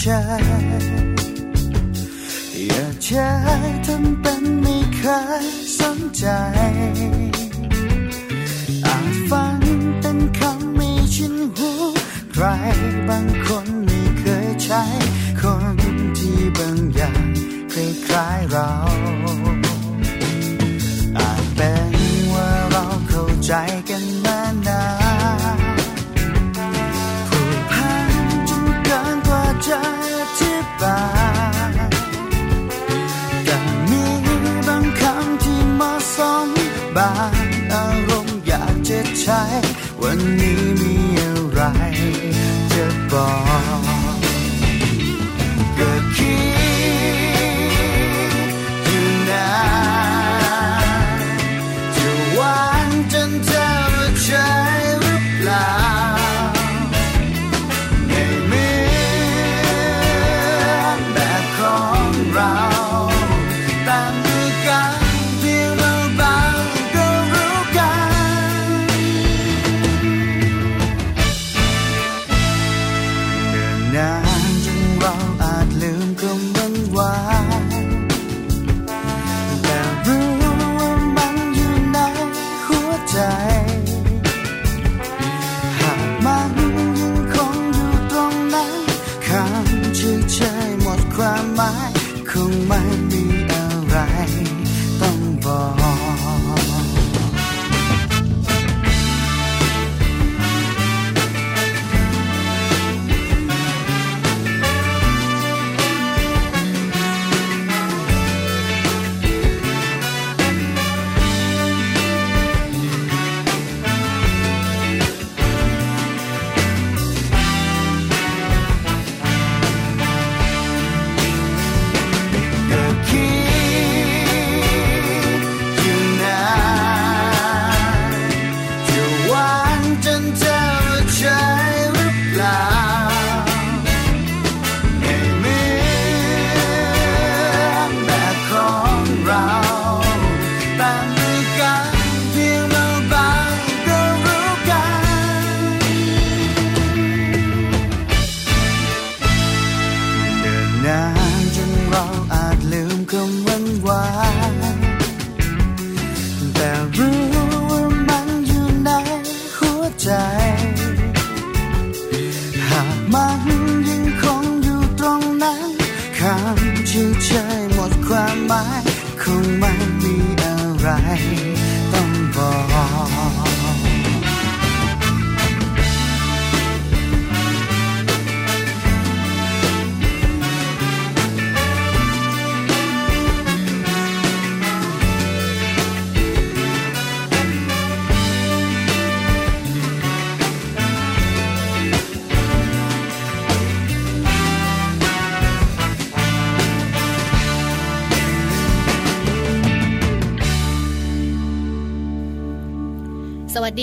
ำเฉยชอยากใช้ทำเป็นไม่เคยสนใจ อาจฟังเป็นคำไม่ชินหูใครบาง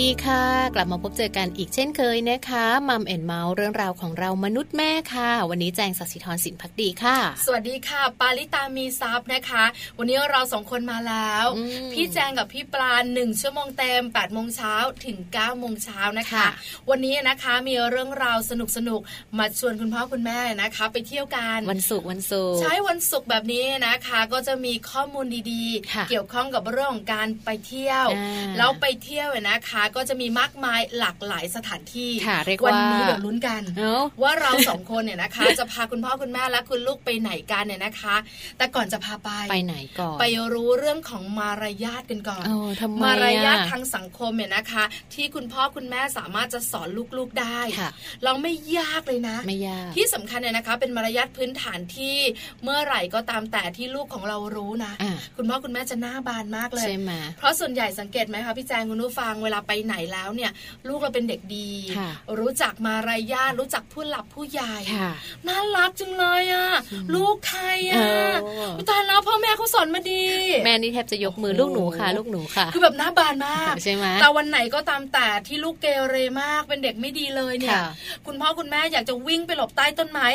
ดีค่ะ กลับมาพบเจอกันอีกเช่นเคยนะคะมัมแอนเมาส์เรื่องราวของเรามนุษย์แม่ค่ะ วันนี้แจงสัสิธรสินพักดีค่ะ สวัสดีค่ะ ปาลิตามีซับนะคะ วันนี้เราสองคนมาแล้วอืมพี่แจงกับพี่ปลาหนึ่งชั่วโมงเต็ม8ปดโมงเช้าถึง9ก้าโมงเช้านะคะค่ะวันนี้นะคะมีเรื่องราวสนุกสนุกๆมาชวนคุณพ่อคุณแม่นะคะ ไปเที่ยวกันวันศุกร์วันศุกร์ใช้วันศุกร์แบบนี้นะคะ ก็จะมีข้อมูลดีค่ะๆเกี่ยวข้องกับเรื่องของการไปเที่ยวอ่าแล้วไปเที่ยวเนี่ยนะคะก็จะมีมากมายหลากหลายสถานที่ค่ะเรียกวัว่านี้เดี๋ยวลุ้นกันเนาะว่าเราสองคนเนี่ยนะคะ จะพาคุณพ่อคุณแม่และคุณลูกไปไหนกันเนี่ยนะคะ แต่ก่อนจะพาไปไปไหนก่อนไปรู้เรื่องของมารยาทกันก่อนเออทำไมมารยาทอะทางสังคมเนี่ยนะคะ ที่คุณพ่อคุณแม่สามารถจะสอนลูกๆได้ค่ะเราไม่ยากเลยนะไม่ยากที่สำคัญเนี่ยนะคะ เป็นมารยาทพื้นฐานที่เมื่อไหร่ก็ตามแต่ที่ลูกของเรารู้นะอะคุณพ่อคุณแม่จะหน้าบานมากเลยใช่ไหมเพราะส่วนใหญ่สังเกตไหมคะพี่แจงคุณผู้ฟังเววลาไปไหนแล้วเนี่ย ลูกเราเป็นเด็กดีค่ะรู้จักมารยาทรู้จักผู้หลับผู้ใหญ่ค่ะน่ารักจังเลยอะ ลูกใครอะเอออุ๊ยตายแล้วพ่อแม่เขาสอนมาดี แม่นี่แทบจะยกมือลูกหนูค่ะ ลูกหนูค่ะ คือแบบหน้าบานมากใช่ไหมแต่วันไหนก็ตามแต่ที่ลูกเกเรมากเป็นเด็กไม่ดีเลยเนี่ยค่ะคุณพ่อคุณแม่อยากจะวิ่งไปหลบใต้ต้นไม้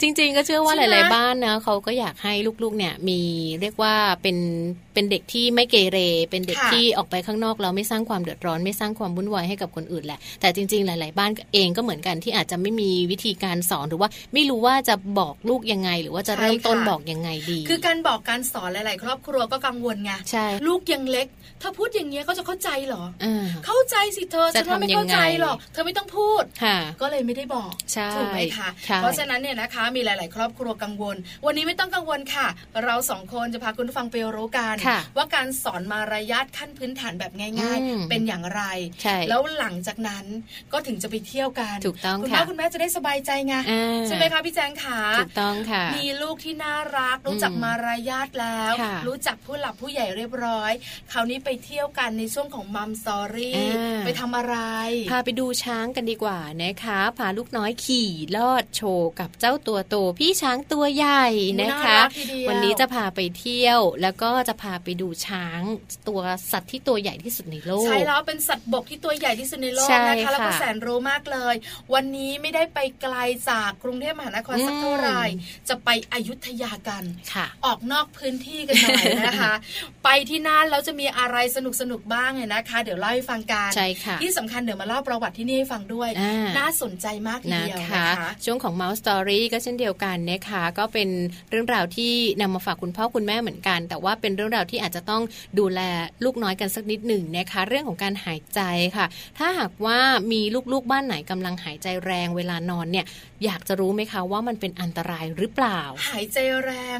จริง ๆ ก็เชื่อว่าใช่หไหมลาย ๆ บ้านนะเขาก็อยากให้ลูกๆเนี่ยมีเรียกว่าเป็นเป็นเด็กที่ไม่เกเร เป็นเด็กค่ะที่ออกไปข้างนอกแล้วไม่สร้างความเดือดร้อนไม่สร้างความวุ่นวายให้กับคนอื่นแหละ แต่จริงๆ หลาย ๆ บ้านเองก็เหมือนกันที่อาจจะไม่มีวิธีการสอนหรือว่าไม่รู้ว่าจะบอกลูกยังไง หรือว่าจะเริ่มต้นบอกยังไงดี คือการบอกการสอนหลาย ๆ ครอบครัวก็กังวลไงใช่ลูกยังเล็ก ถ้าพูดอย่างเงี้ยเขาจะเข้าใจเหรออ่าเข้าใจสิเธอจะฉันว่าไม่ทำยังไงเข้าใจหรอกเธอไม่ต้องพูดค่ะก็เลยไม่ได้บอกใช่ถูกไหมคะใช่เพราะฉะนั้นเนี่ยนะคะมีหลาย ๆ ครอบครัวกังวล วันนี้ไม่ต้องกังวลค่ะ เราสองคนจะพาคุณผู้ฟังไปรู้กันค่ะว่าการสอนมารยาทขั้นพื้นฐานแบบง่ายอืมๆเป็นอย่างไรใช่แล้วหลังจากนั้นก็ถึงจะไปเที่ยวกันถูกต้องคุณค่ะพ่อคุณแม่จะได้สบายใจไงอ่าใช่ไหมคะพี่แจงขาถูกต้องค่ะ มีลูกที่น่ารัก รู้จักอืมมารยาทแล้วค่ะรู้จักผู้หลับผู้ใหญ่เรียบร้อยคราวนี้ไปเที่ยวกันในช่วงของมัมสอรี่อ่าไปทำอะไร พาไปดูช้างกันดีกว่านะคะพาลูกน้อยขี่ลอดโชว์กับเจ้าตัวโตพี่ช้างตัวใหญ่นะคะน่ารักทีเดียววันนี้จะพาไปเที่ยวแล้วก็จะพาไปดูช้างตัวสัตว์ที่ตัวใหญ่ที่สุดในโลกใช่แล้วเป็นสัตว์บกที่ตัวใหญ่ที่สุดในโลกใช่นะคะ แล้วก็ค่ะแสนรู้มากเลย วันนี้ไม่ได้ไปไกลจากกรุงเทพมหานครสักเท่าไหร่จะไปอยุธยากันค่ะออกนอกพื้นที่กันหน่อยนะคะ ไปที่นั่นแล้วจะมีอะไรสนุกสนุกๆบ้างเนี่ยนะคะ เดี๋ยวเล่าให้ฟังกันใช่ค่ะที่สำคัญเดี๋ยวมาเล่าประวัติที่นี่ให้ฟังด้วยอ่าน่าสนใจมากทีนะเดียวคะนะคะช่วงของ Mouse Story ก็เช่นเดียวกันนะคะก็เป็นเรื่องราวที่นำมาฝากคุณพ่อคุณแม่เหมือนกัน แต่ว่าเป็นเรื่องราวที่อาจจะต้องดูแลลูกน้อยกันสักนิดหนึ่งนะคะ เรื่องของการหายใจค่ะ ถ้าหากว่ามีลูกๆบ้านไหนกำลังหายใจแรงเวลานอนเนี่ย อยากจะรู้ไหมคะว่ามันเป็นอันตรายหรือเปล่า หายใจแรง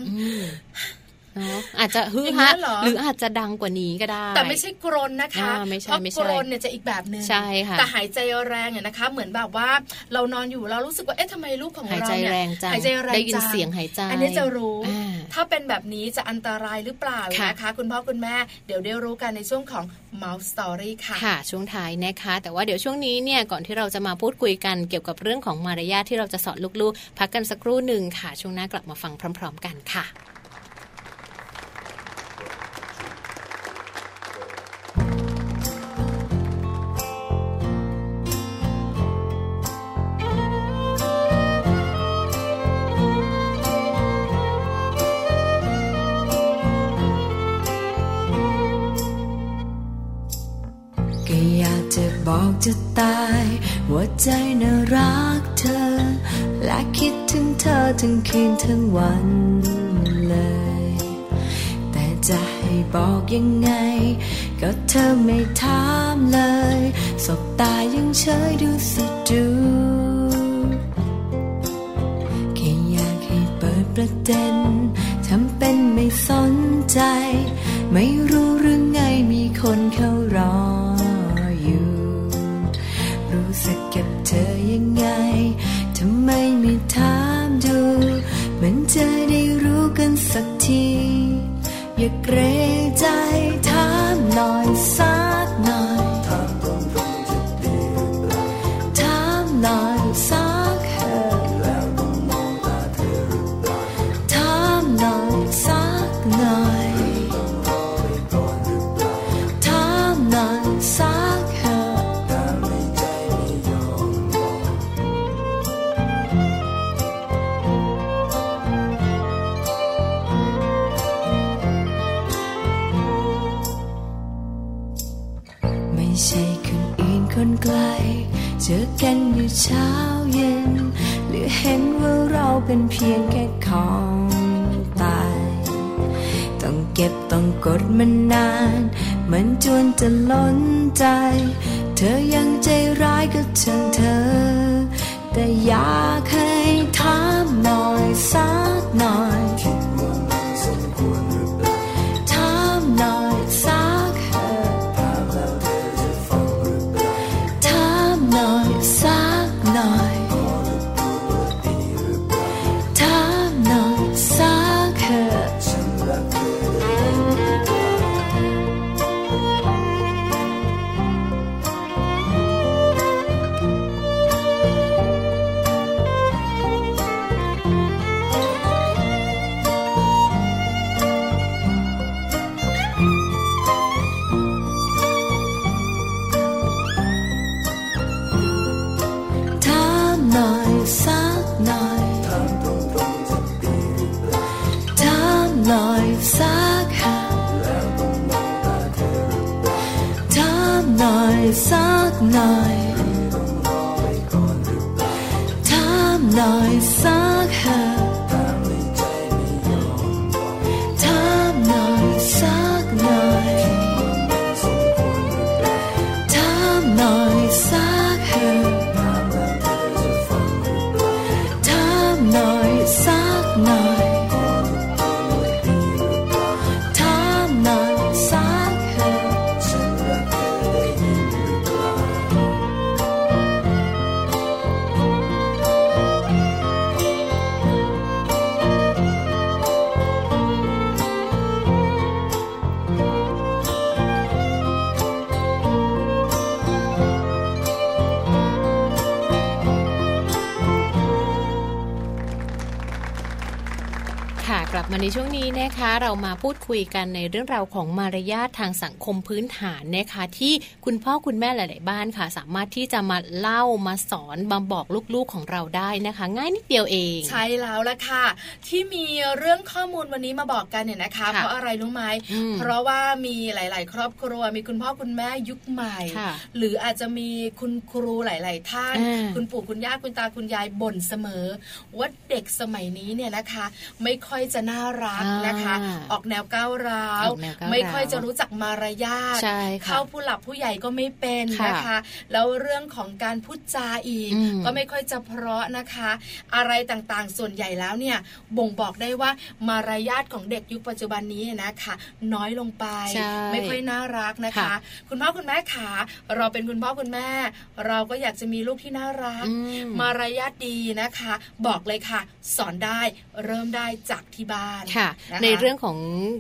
อืมเนาะอาจจะฮึอย่างนั้ฮะนเหรอหรืออาจจะดังกว่านี้ก็ได้ แต่ไม่ใช่กรนนะคะอ่าไม่ใช่เพราะไม่ใช่กรนเนี่ยจะอีกแบบหนึ่งใช่ค่ะแต่หายใจแรงเนี่ยนะคะ เหมือนแบบว่าเรานอนอยู่เรารู้สึกว่าเอ๊ะทำไมลูกของหายเราใจเนี่ยแรงจังหายใจแรงได้ยินจัเสียงหายใจอันนี้จะรู้อ่าถ้าเป็นแบบนี้จะอันตรายหรือเปล่าค่ะนะคะ คุณพ่อคุณแม่เดี๋ยวได้รู้กันในช่วงของ Mouse Story ค่ะค่ะ ช่วงท้ายนะคะ แต่ว่าเดี๋ยวช่วงนี้เนี่ยก่อนที่เราจะมาพูดคุยกันเกี่ยวกับเรื่องของมารยาทที่เราจะสอนลูกๆ พักกันสักครู่หนึ่งค่ะ ช่วงหน้ากลับมาฟังพร้อม ๆ กันค่ะ จะตายว่าใจน่ารักเธอ และคิดถึงเธอทั้งคืนทั้งวันเลย แต่จะให้บอกยังไง ก็เธอไม่ถามเลย สบตายังเฉยดูสิดูแค่อยากให้เปิดประเด็นทำเป็นไม่สนใจ ไม่รู้หรือไงมีคนเขารอ สึกกับเธอยังไงทำไมไม่ถามดู มันจะได้รู้กันสักที อย่าเกรงใจ จะล้นใจ เธอยังใจร้ายก็ช่างเธอ แต่อยาก เรามาพูดคุยกันในเรื่องราวของมารยาททางสังคมพื้นฐานนะคะที่คุณพ่อคุณแม่หลาย ๆ บ้านค่ะ สามารถที่จะมาเล่ามาสอนมาบอกลูก ๆ ของเราได้นะคะ ง่ายนิดเดียวเอง ใช่แล้วละค่ะ ที่มีเรื่องข้อมูลวันนี้มาบอกกันเนี่ยนะคะค่ะเพราะอะไรรู้ไหมอืมเพราะว่ามีหลาย ๆ ครอบครัว มีคุณพ่อคุณแม่ยุคใหม่ค่ะหรืออาจจะมีคุณครูหลาย ๆ ท่านอ่าคุณปู่คุณย่าคุณตาคุณยายบ่นเสมอว่าเด็กสมัยนี้เนี่ยนะคะ ไม่ค่อยจะน่ารักนะคะอ่าออกแนวก้าวร้าวออกแนวก้าวร้าวไม่ค่อยจะรู้จักมารยาทใช่ค่ะเข้าผู้หลับผู้ใหญ่ก็ไม่เป็นค่ะนะคะ แล้วเรื่องของการพูดจาอีกอืมก็ไม่ค่อยจะเพราะนะคะ อะไรต่างๆ ส่วนใหญ่แล้วเนี่ยบ่งบอกได้ว่ามารยาทของเด็กยุคปัจจุบันนี้นะคะ น้อยลงไปใช่ไม่ค่อยน่ารักนะคะค่ะคุณพ่อคุณแม่ขาเราเป็นคุณพ่อคุณแม่ เราก็อยากจะมีลูกที่น่ารักอืมมารยาทดีนะคะ บอกเลยค่ะ สอนได้เริ่มได้จากที่บ้านค่ะนะคะในเรื่องของ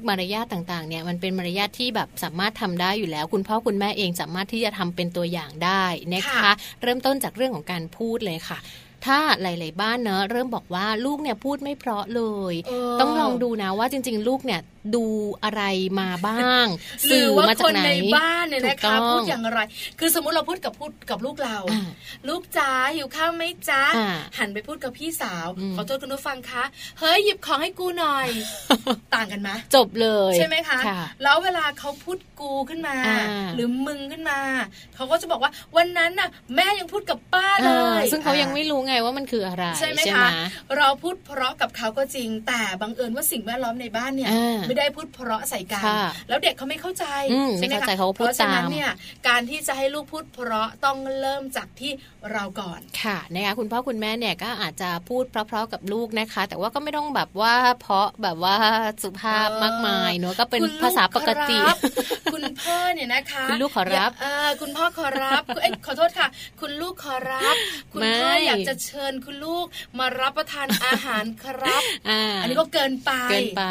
มารยาทต่างๆเนี่ยมันเป็นมารยาทที่แบบสามารถทำได้อยู่แล้ว คุณพ่อคุณแม่เองสามารถที่จะทำเป็นตัวอย่างได้นะคะค่ะเริ่มต้นจากเรื่องของการพูดเลยค่ะถ้าหลาย ๆ บ้านเนอะเริ่มบอกว่าลูกเนี่ยพูดไม่เพราะเลยเออต้องลองดูนะว่าจริง ๆ ลูกเนี่ยดูอะไรมาบ้างหรือสื่อว่ามาคจากนไหนในบ้านเนี่ยถูนะกต้คะองพูดอย่างไร คือสมมติเราพูดกับพูดกับลูกเราอ่าลูกจ๋าหิวข้าวไหมจ๊ะอ่าหันไปพูดกับพี่สาวอืมขอโทษคุณผู้ฟังคะเฮ้ยหยิบของให้กูหน่อย ต่างกันไหมจบเลยใช่ไหมคะค่ะแล้วเวลาเขาพูดกูขึ้นมาอ่าหรือมึงขึ้นมาเขาก็จะบอกว่าวันนั้นน่ะ แม่ยังพูดกับป้าเลอ่ายซึ่งเขายังไม่รู้ไงว่ามันคืออะไรใช่ไหมคะเราพูดเพราะกับเขาก็จริงแต่บังเอิญว่าสิ่งแวดล้อมในบ้านเนี่ยอ่าไม่ได้พูดเพราะใส่กันค่ะแล้วเด็กเขาไม่เข้าใจอืมใช่ไหมไม่เข้าคะใจเขาก็พูดเพราะฉะนั้นตามเนี่ยการที่จะให้ลูกพูดเพราะต้องเริ่มจากที่เราก่อนค่ะนะคะคุณพ่อคุณแม่เนี่ยก็อาจจะพูดเพราะๆกับลูกนะคะ แต่ว่าก็ไม่ต้องแบบว่าเพราะแบบว่าสุภาพเออมากมายเนอะก็เป็นคุณลูภาษาปกติครับคุณพ่อเนี่ยนะคะคุณลูกขอรับยาเออคุณพ่อขอรับเอ้ยขอโทษค่ะ คุณลูกขอรับ คุณพ่อไม่อยากจะเชิญคุณลูกมารับประทานอาหารครับอ่าอันนี้ก็เกินไปเกินไป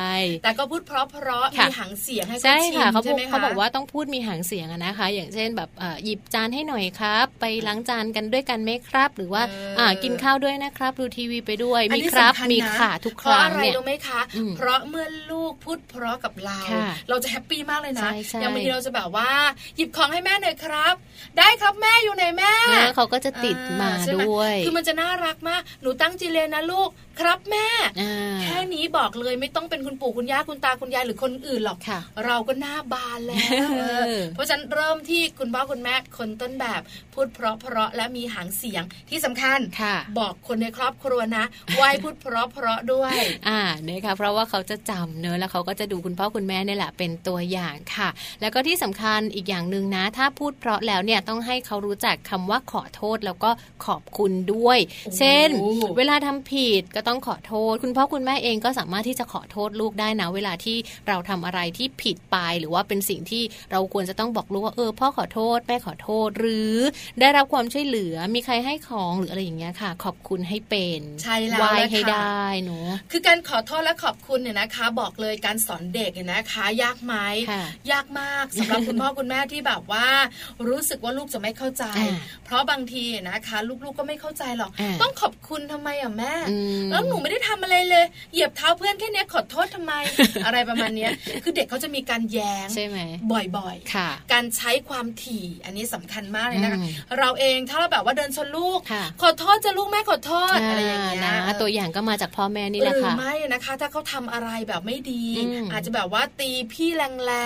แต่ก็พูดเพราะเพราะๆค่ะมีหางเสียงให้เขาใช่ชิมค่ะเขาบใช่อกไหมคะเขาบอกว่าต้องพูดมีหางเสียงอะนะคะ อย่างเช่นแบบเอ่อหยิบจานให้หน่อยครับ ไปล้างจานกันด้วยกันไหมครับ หรือว่าเอออ่่ากินข้าวด้วยนะครับดูทีวีไปด้วยอันมีนี้ครับสำญมีนะค่ะทุกคเพราะรั้งอะไรเนี่ยรู้ไหมคะอืมเพราะเมื่อลูกพูดเพราะกับเราค่ะเราจะแฮปปี้มากเลยนะใช่ใช่อย่างบางทีเราจะแบบว่า หยิบของให้แม่หน่อยครับ ได้ครับแม่อยู่ไหนแม่เนี่ยเขาก็จะติดมาอ่ใช่ไหด้วยคือมันจะน่ารักมากหนูตั้งใจเรียนนะลูกครับแม่อ่าแค่นี้บอกเลยไม่ต้องเป็นคุณปู่คุณย่าคุณตาคุณยายหรือคนอื่นหรอกค่ะเราก็หน้าบานแล้วเออเออเพราะฉะนั้นเริ่มที่คุณพ่อคุณแม่คนต้นแบบ พูดเพราะเพราะและมีหางเสียงที่สำคัญค่ะบอกคนในครอบครัวนะไว้พูดเพราะเพราะด้วย อ่านะคะเพราะว่าเขาจะจำเนอะแล้วเขาก็จะดูคุณพ่อคุณแม่เนี่ยแหละเป็นตัวอย่างค่ะ แล้วก็ที่สำคัญอีกอย่างหนึ่งนะ ถ้าพูดเพราะแล้วเนี่ยต้องให้เขารู้จักคำว่าขอโทษแล้วก็ขอบคุณด้วยโอ้เช่น เวลาทำผิดก็ต้องขอโทษ คุณพ่อคุณแม่เองก็สามารถที่จะขอโทษลูกได้นะ เวลาที่เราทำอะไรที่ผิดไป หรือว่าเป็นสิ่งที่เราควรจะต้องบอกลูกว่าเออพ่อขอโทษแม่ขอโทษ หรือได้รับความช่วยเหลือมีใครให้ของหรืออะไรอย่างเงี้ยค่ะ ขอบคุณให้เป็นใช่แล้วไหว้นะคะให้ได้เนอะคือการขอโทษและขอบคุณเนี่ยนะคะ บอกเลยการสอนเด็กเนี่ยนะคะ ยากไหมค่ะยากมากสำหรับคุณพ่อคุณแม่ที่แบบว่า รู้สึกว่าลูกจะไม่เข้าใจอ่าเพราะบางทีนะคะ ลูกๆก็ไม่เข้าใจหรอกอ่าต้องขอบคุณทำไมอะแม่อืมแล้วหนูไม่ได้ทำอะไรเลย เหยียบเท้าเพื่อนแค่เนี้ยขอโทษทำไม อะไรประมาณเนี้ยคือเด็กเขาจะมีการแย้งใช่ไหมบ่อยๆค่ะการใช้ความถี่อันนี้สำคัญมากเลยนะคะอืมเราเองถ้าเราแบบว่าเดินชนลูกค่ะขอโทษจะลูกแม่ขอโทษอะไรอย่างเงี้ยนะเออตัวอย่างก็มาจากพ่อแม่นี่หแหละรือค่ะไม่นะคะ ถ้าเขาทำอะไรแบบไม่ดีดีอืมอาจจะแบบว่าตีพี่แรงอ่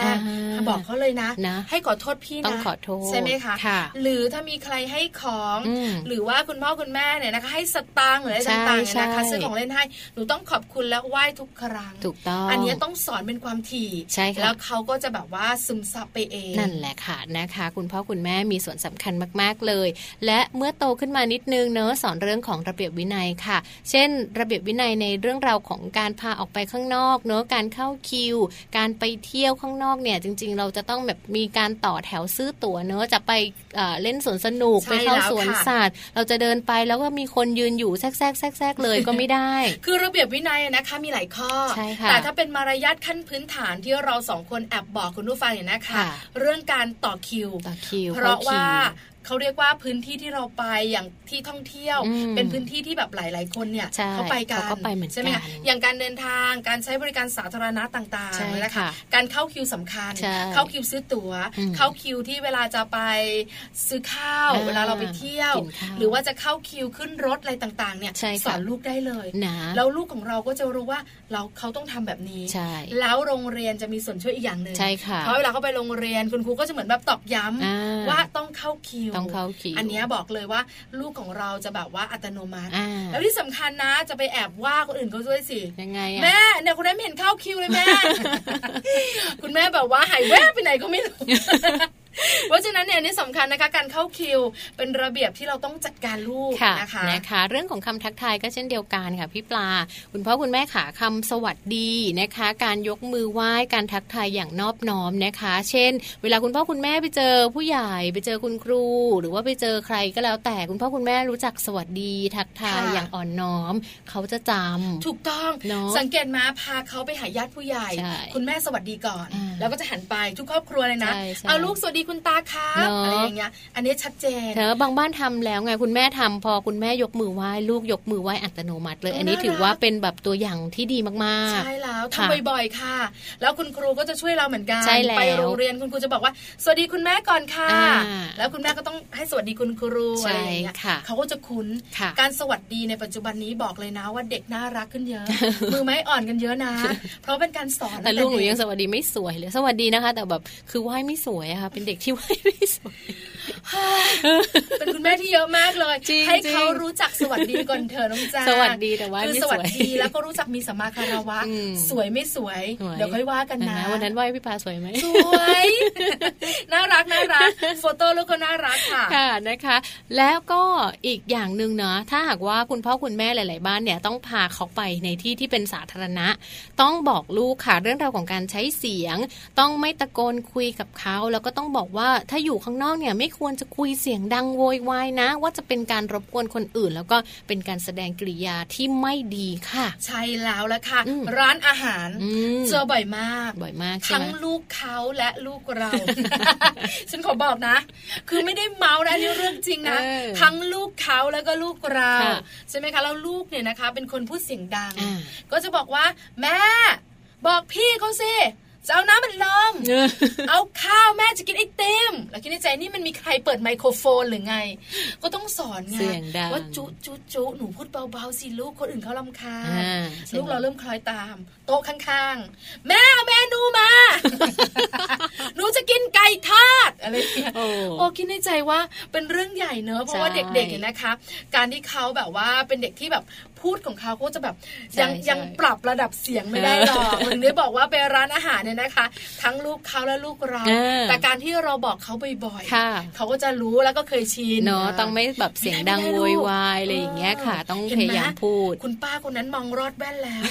าๆบอกเขาเลยนะนะ ให้ขอโทษพี่นะต้องขอโทษใช่ไหมคะค่ะหรือถ้ามีใครให้ของอืมหรือว่าคุณพ่อคุณแม่เนี่ยนะคะ ให้สตางค์หรืออะไรใช่ต่างๆเนี่ยนะคะใช่ซื้อของเล่นให้หนูต้องขอบคุณและไหว้ทุกครั้งถูกต้องอันเนี้ยต้องสอนเป็นความถี่ใช่ค่ะแล้วเขาก็จะแบบว่าซึมซับไปเองนั่นแหละค่ะนะคะ คุณพ่อคุณแม่มีส่วนสำคัญมากๆเลย และเมื่อโตขึ้นมานิดนึงเนอะสอนเรื่องของระเบียบวินัยค่ะ เช่น ระเบียบวินัยในเรื่องราวของการพาออกไปข้างนอกเนอะการเข้าคิว การไปเที่ยวข้างนอกเนี่ยจริง ๆ เราจะต้องแบบมีการต่อแถวซื้อตั๋วเนอะจะไปเอ่อเล่นสวนสนุกใช่ไปเข้าแล้วสวนค่ะสัตว์เราจะเดินไปแล้วก็มีคนยืนอยู่แทรกแทรกแทรกแทรกเลยก็ไม่ได้ คือระเบียบวินัยนะคะมีหลายข้อใช่ค่ะแต่ถ้าเป็นมารยาทขั้นพื้นฐานที่เราสองคนแอบบอกคุณผู้ฟังเนี่ยนะคะค่ะเรื่องการต่อคิวต่อคิวเพราะข้คิว่า เขาเรียกว่าพื้นที่ที่เราไปอย่างที่ท่องเที่ยวอืมเป็นพื้นที่ที่แบบหลาย ๆ คนเนี่ยใช่เขาไปกันเขาก็ไปเหมือนใช่ไหมกัคะนอย่างการเดินทางการใช้บริการสาธารณะต่างใช่ๆนะคะค่ะการเข้าคิวสำคัญใช่เข้าคิวซื้อตั๋วอืมเข้าคิวที่เวลาจะไปซื้อข้าวอ่าเวลาเราไปเที่ยวกินข้าวหรือว่าจะเข้าคิวขึ้นรถอะไรต่างๆเนี่ยใช่ค่ะสอนลูกได้เลยนะแล้วลูกของเราก็จะรู้ว่าเราเขาต้องทำแบบนี้ใช่แล้วโรงเรียนจะมีส่วนช่วยอีกอย่างหนึ่งใช่ค่ะเพราะเวลาเขาไปโรงเรียนคุณครูก็จะเหมือนแบบตอกย้ำอ่าว่าต้องเข้าคิวต้องเข้าคิวอันเนี้ยบอกเลยว่าลูกของเราจะแบบว่าอัตโนมัติอ่าแล้วที่สำคัญนะ จะไปแอบว่าคนอื่นเขาด้วยสิยังไงอะแม่เนี่ยคนนั้นไม่เห็นเข้าคิวเลยแม่ คุณแม่แบบว่าหายแวบไปไหนก็ไม่รู้ เพราะฉะนั้นเนี่ยอันนี่สำคัญนะคะ การเข้าคิว เป็นระเบียบที่เราต้องจัดการลูกค่ะนะคะนะคะ เรื่องของคำทักทายก็เช่นเดียวกันค่ะพี่ปลา คุณพ่อคุณแม่ขาคำสวัสดีนะคะ การยกมือไหว้การทักทายอย่างนอบน้อมนะคะ เช่น เวลาคุณพ่อคุณแม่ไปเจอผู้ใหญ่ไปเจอคุณครู หรือว่าไปเจอใครก็แล้วแต่คุณพ่อคุณแม่รู้จักสวัสดีทักทายค่ะอย่างอ่อนน้อม เขาจะจำถูกต้องเนอะสังเกตมาพาเขาไปหาญาติผู้ใหญ่ใช่คุณแม่สวัสดีก่อนอ่าแล้วก็จะหันไปทุกครอบครัวเลยนะใช่ใช่เอาลูกสวัสดีคุณตาครับเนอะอะไรอย่างเงี้ยอันนี้ชัดเจนเธอบางบ้านทำแล้วไงคุณแม่ทำพอคุณแม่ยกมือไหว้ลูกยกมือไหว้อัตโนมัติ เลยโอ้อันนี้น่าถือว่ารักเป็นแบบตัวอย่างที่ดีมากๆ ใช่แล้วค่ะทำบ่อยๆค่ะ แล้วคุณครูก็จะช่วยเราเหมือนกันใช่แล้วไปโรงเรียนคุณครูจะบอกว่า สวัสดีคุณแม่ก่อนค่ะอ่าแล้วคุณแม่ก็ต้องให้สวัสดีคุณครูใช่อะไรอย่างเงี้ยค่ะเขาก็จะคุ้นค่ะการสวัสดีในปัจจุบันนี้บอกเลยนะว่าเด็กน่ารักขึ้นเยอะ มือไม้อ่อนกันเยอะนะ เพราะเป็นการสอนแต่ลูกหนูเด็ยังสวัสดีไม่สวยเลยสวัสดีนะคะ แต่แบบคือไหว้ไม่สวยอะค่ะเป็นเด็กที่ไหว้ไม่สวยเป็นคุณแม่ที่เยอะมากเลยจริงให้จริงเขารู้จักสวัสดีก่อนเถอะน้องจ้าสวัสดีแต่ว่าคือไม่สสวัวสยดีแล้วก็รู้จักมีสัมมาคารวะอืมสวยไม่สวยสวย เดี๋ยวค่อยว่ากันนะเห็ไหมวันนั้นไหว้พี่ปาสวยไหมสวยน่ารักน่ารักโฟโต้ลูกก็น่ารักค่ะค่ะนะคะ แล้วก็อีกอย่างหนึ่งเนาะถ้าหากว่าคุณพ่อคุณแม่หลาย ๆ บ้านเนี่ยต้องพาเขาไปในที่ที่เป็นสาธารณะ ต้องบอกลูกค่ะเรื่องราวของการใช้เสียง ต้องไม่ตะโกนคุยกับเขาแล้วก็ต้องบอกว่าถ้าอยู่ข้างนอกเนี่ยไม่ควรจะคุยเสียงดังโวยวายนะ ว่าจะเป็นการรบกวนคนอื่น แล้วก็เป็นการแสดงกิริยาที่ไม่ดีค่ะ ใช่แล้วละค่ะอืมร้านอาหารอืมเจอบ่อยมากบ่อยมากใช่ทั้งไหมลูกเขาและลูกเรา ฉันขอบอกนะ คือไม่ได้เมาส์นะอันนี่เรื่องจริงนะเออทั้งลูกเขาแล้วก็ลูกเราค่ะใช่ไหมคะแล้วลูกเนี่ยนะคะ เป็นคนพูดเสียงดังอ่าก็จะบอกว่า แม่ บอกพี่เขาสิ จะเอาน้ำมันลมเออเอาข้าวแม่จะกินไอติมแล้วคิดในใจนี่มันมีใครเปิดไมโครโฟนหรือไง ก็ต้องสอนไงเสียงดังว่าจุจุจุหนูพูดเบาๆสิลูกคนอื่นเขาลำคาญอ่าใช่ลูกเราเริ่มคล้อยตาม โต๊ะข้างๆ แม่เอาเมนูมา หนูจะกินไก่ทอดอะไรอย่างเงี้ยโอ้โอ้คิดในใจว่าเป็นเรื่องใหญ่เนอะเพราะว่าใช่เด็กๆเนี่ยนะคะ การที่เขาแบบว่าเป็นเด็กที่แบบ พูดของเขาเขาจะแบบใช่ยังใช่ยังปรับระดับเสียงไม่ได้หรอกเหมือนได้บอกว่าไปร้านอาหารเนี่ยนะคะ ทั้งลูกเขาและลูกเราเออแต่การที่เราบอกเขาบ่อยค่ะๆเขาก็จะรู้แล้วก็เคยชินเนาะต้องไม่แบบเสียงดังไม่ได้โวลูกยวายอะไรอย่างเงี้ยค่ะ ต้องเห็นพไหยายามพูด คุณป้าคนนั้นมองรอดแว่นแล้ว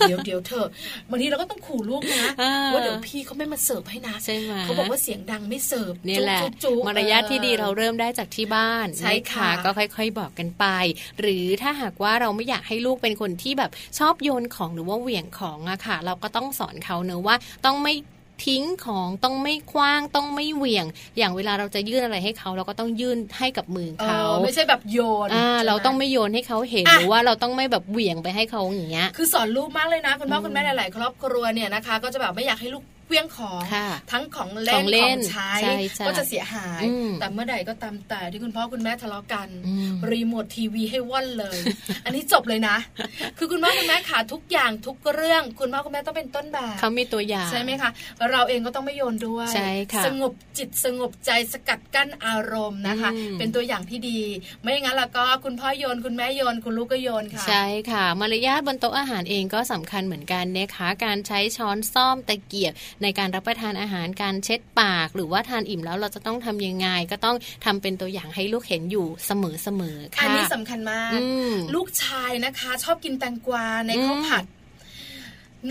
เดี๋ยวเดี๋ยวเธอะบางทีเราก็ต้องขู่ลูกนะอ่าว่าเดี๋ยวพี่เขาไม่มาเสิร์ฟให้นะใช่ไหมเขาบอกว่าเสียงดังไม่เสิร์ฟนี่แหละจุ๊จุ๊มารยาทที่ดีเราออเริ่มได้จากที่บ้านใช่นค่ะก็ค่อย ๆ บอกกันไป หรือถ้าหากว่าเราไม่อยากให้ลูกเป็นคนที่แบบชอบโยนของหรือว่าเหวี่ยงของอะค่ะ เราก็ต้องสอนเขาเนอะว่าต้องไม่ทิ้งของต้องไม่คว้างต้องไม่เหวี่ยง อย่างเวลาเราจะยื่นอะไรให้เขาเราก็ต้องยื่นให้กับมือเอเขาอไม่ใช่แบบโยนอ่าใช่หเราต้องไม่โยนให้เขาเห็นอะหรือว่าเราต้องไม่แบบเหวี่ยงไปให้เขาอย่างเงี้ยคือสอนลูกมากเลยนะคุณพ่อคุณแม่หลาย ๆ ครอบครัวเนี่ยนะคะ ก็จะแบบไม่อยากให้ลูก เคลี้ยงของค่ะทั้งของเล่ขนองเล่ขอนงใช้ใช่ใช่ก็จะเสียหายอืมแต่เมื่อใดก็ตามแต่ที่คุณพ่อคุณแม่ทะเลาะกันอืมรีโมททีวีให้ว่อนเลย อันนี้จบเลยนะ คือคุณพ่อคุณแม่ขาทุกอย่างทุกเรื่อง คุณพ่อคุณแม่ต้องเป็นต้นแบบเขามีตัวอย่างใช่ไหมคะเราเองก็ต้องไม่โยนด้วยใช่ค่ะสงบจิตสงบใจสกัดกั้นอารมณ์นะคะอืมเป็นตัวอย่างที่ดี ไม่อย่างนั้นแล้วก็คุณพ่อโยนคุณแม่โยนคุณลูกก็โยนค่ะ ใช่ค่ะมารยาทบนโต๊ะอาหารเองก็สำคัญเหมือนกันนะคะการใช้ช้อนซ่อมตะเกียบในการรับประทานอาหารการเช็ดปาก หรือว่าทานอิ่มแล้วเราจะต้องทำยังไง ก็ต้องทำเป็นตัวอย่างให้ลูกเห็นอยู่เสมอเสมอๆค่ะอันนี้สำคัญมากอืมลูกชายนะคะ ชอบกินแตงกวาในข้าวผัด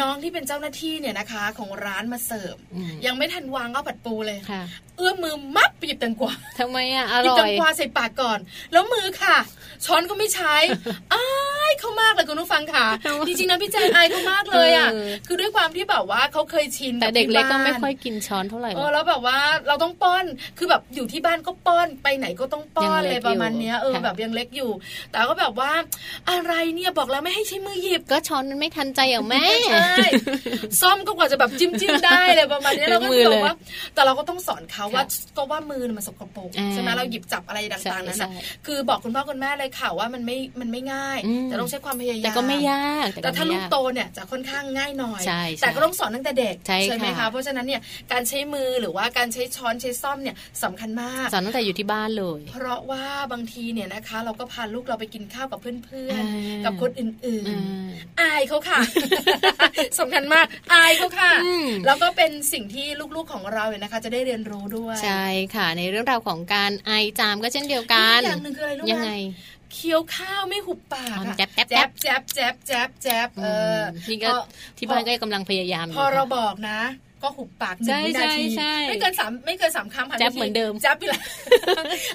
น้องที่เป็นเจ้าหน้าที่เนี่ยนะคะ ของร้านมาเสิร์ฟอืมยังไม่ทันวางข้าวผัดปูเลยค่ะ เอื้อมมือมับไปหยิบแตงกวาทำไมอะอหยิบร่แตองยกวาใส่ปากก่อน แล้วมือค่ะ ช้อนก็ไม่ใช้อายเขามากเลยคุณผู้ฟังค่ะทำไมจริงๆนะพี่แจงอายเขามากเลยอะเออคือด้วยความที่แบบว่าเขาเคยชินแต่บเด็กเล็กก็ที่บ้านไม่ค่อยกินช้อนเท่าไหร่หรเออกอแล้วแบบว่าเราต้องป้อนคือแบบอยู่ที่บ้านก็ป้อนไปไหนก็ต้องป้อนยังเล็เลกยประมาณเนี้ยอยู่เออค่ะแบบยังเล็กอยู่ แต่ก็แบบว่าอะไรเนี่ยบอกแล้วไม่ให้ใช้มือหยิบก็ช้อนมันไม่ทันใจอะแม่ใช่ซ่อมก็กว่าจะแบบจิ้มจิ้มๆได้เลยประมาณเนี้ยใช้เราก็มือบเลอยกว่าแต่เราก็ต้องสอนเขาว่าค่ะก็ว่ามือมันสกปรกอ่าใช่ไหมเราหยิบจับอะไรต่างๆนั้นใช่นะใช่คือบอกคุณพ่อคุณแม่เลยค่ะว่ามันไม่มันไม่ง่ายอืมแต่ต้องใช้ความพยายามแต่ก็ไม่ยากแต่ถ้าไม่ลูกยโตเนี่ยจะค่อนข้างง่ายหน่อยใช่ใช่แต่ก็ต้องสอนตั้งแต่เด็กใช่ไหมค่ะคะเพราะฉะนั้นเนี่ยการใช้มือหรือว่าการใช้ช้อนใช้ซ่อมเนี่ยสำคัญมากสอนตั้งแต่อยู่ที่บ้านเลย เพราะว่าบางทีเนี่ยนะคะ เราก็พาลูกเราไปกินข้าวกับเพื่อนอ่าๆกับคนอื่นอ่าๆอายเขาค่ะสำคัญมากอายเขาค่ะอืมแล้วก็เป็นสิ่งที่ลูกๆของเราเนี่ยนะคะ จะได้เรียนรู้ด้วยใช่ค่ะ ในเรื่องราวของการไอจามก็เช่นเดียวกันอีอย่างหนึ่งคืออะไรรู้ไหมยังไงเคี้ยวข้าวไม่หุบปากอ๋ออะแจ๊บแจ๊บแจ๊แจ๊บบแจ๊บแจ๊บแจ๊บแจ๊บเออที่ก็พอที่บ้านก็กำลังพยายามอพอยู่เราบอกนะ ก็หุบปากหนึ่ใช่งวินาทีใช่ใช่ไม่เกินสามไม่เกินสามคำผ่านแจ๊บไปทีเหมือนเดิมแจ๊บไปเลย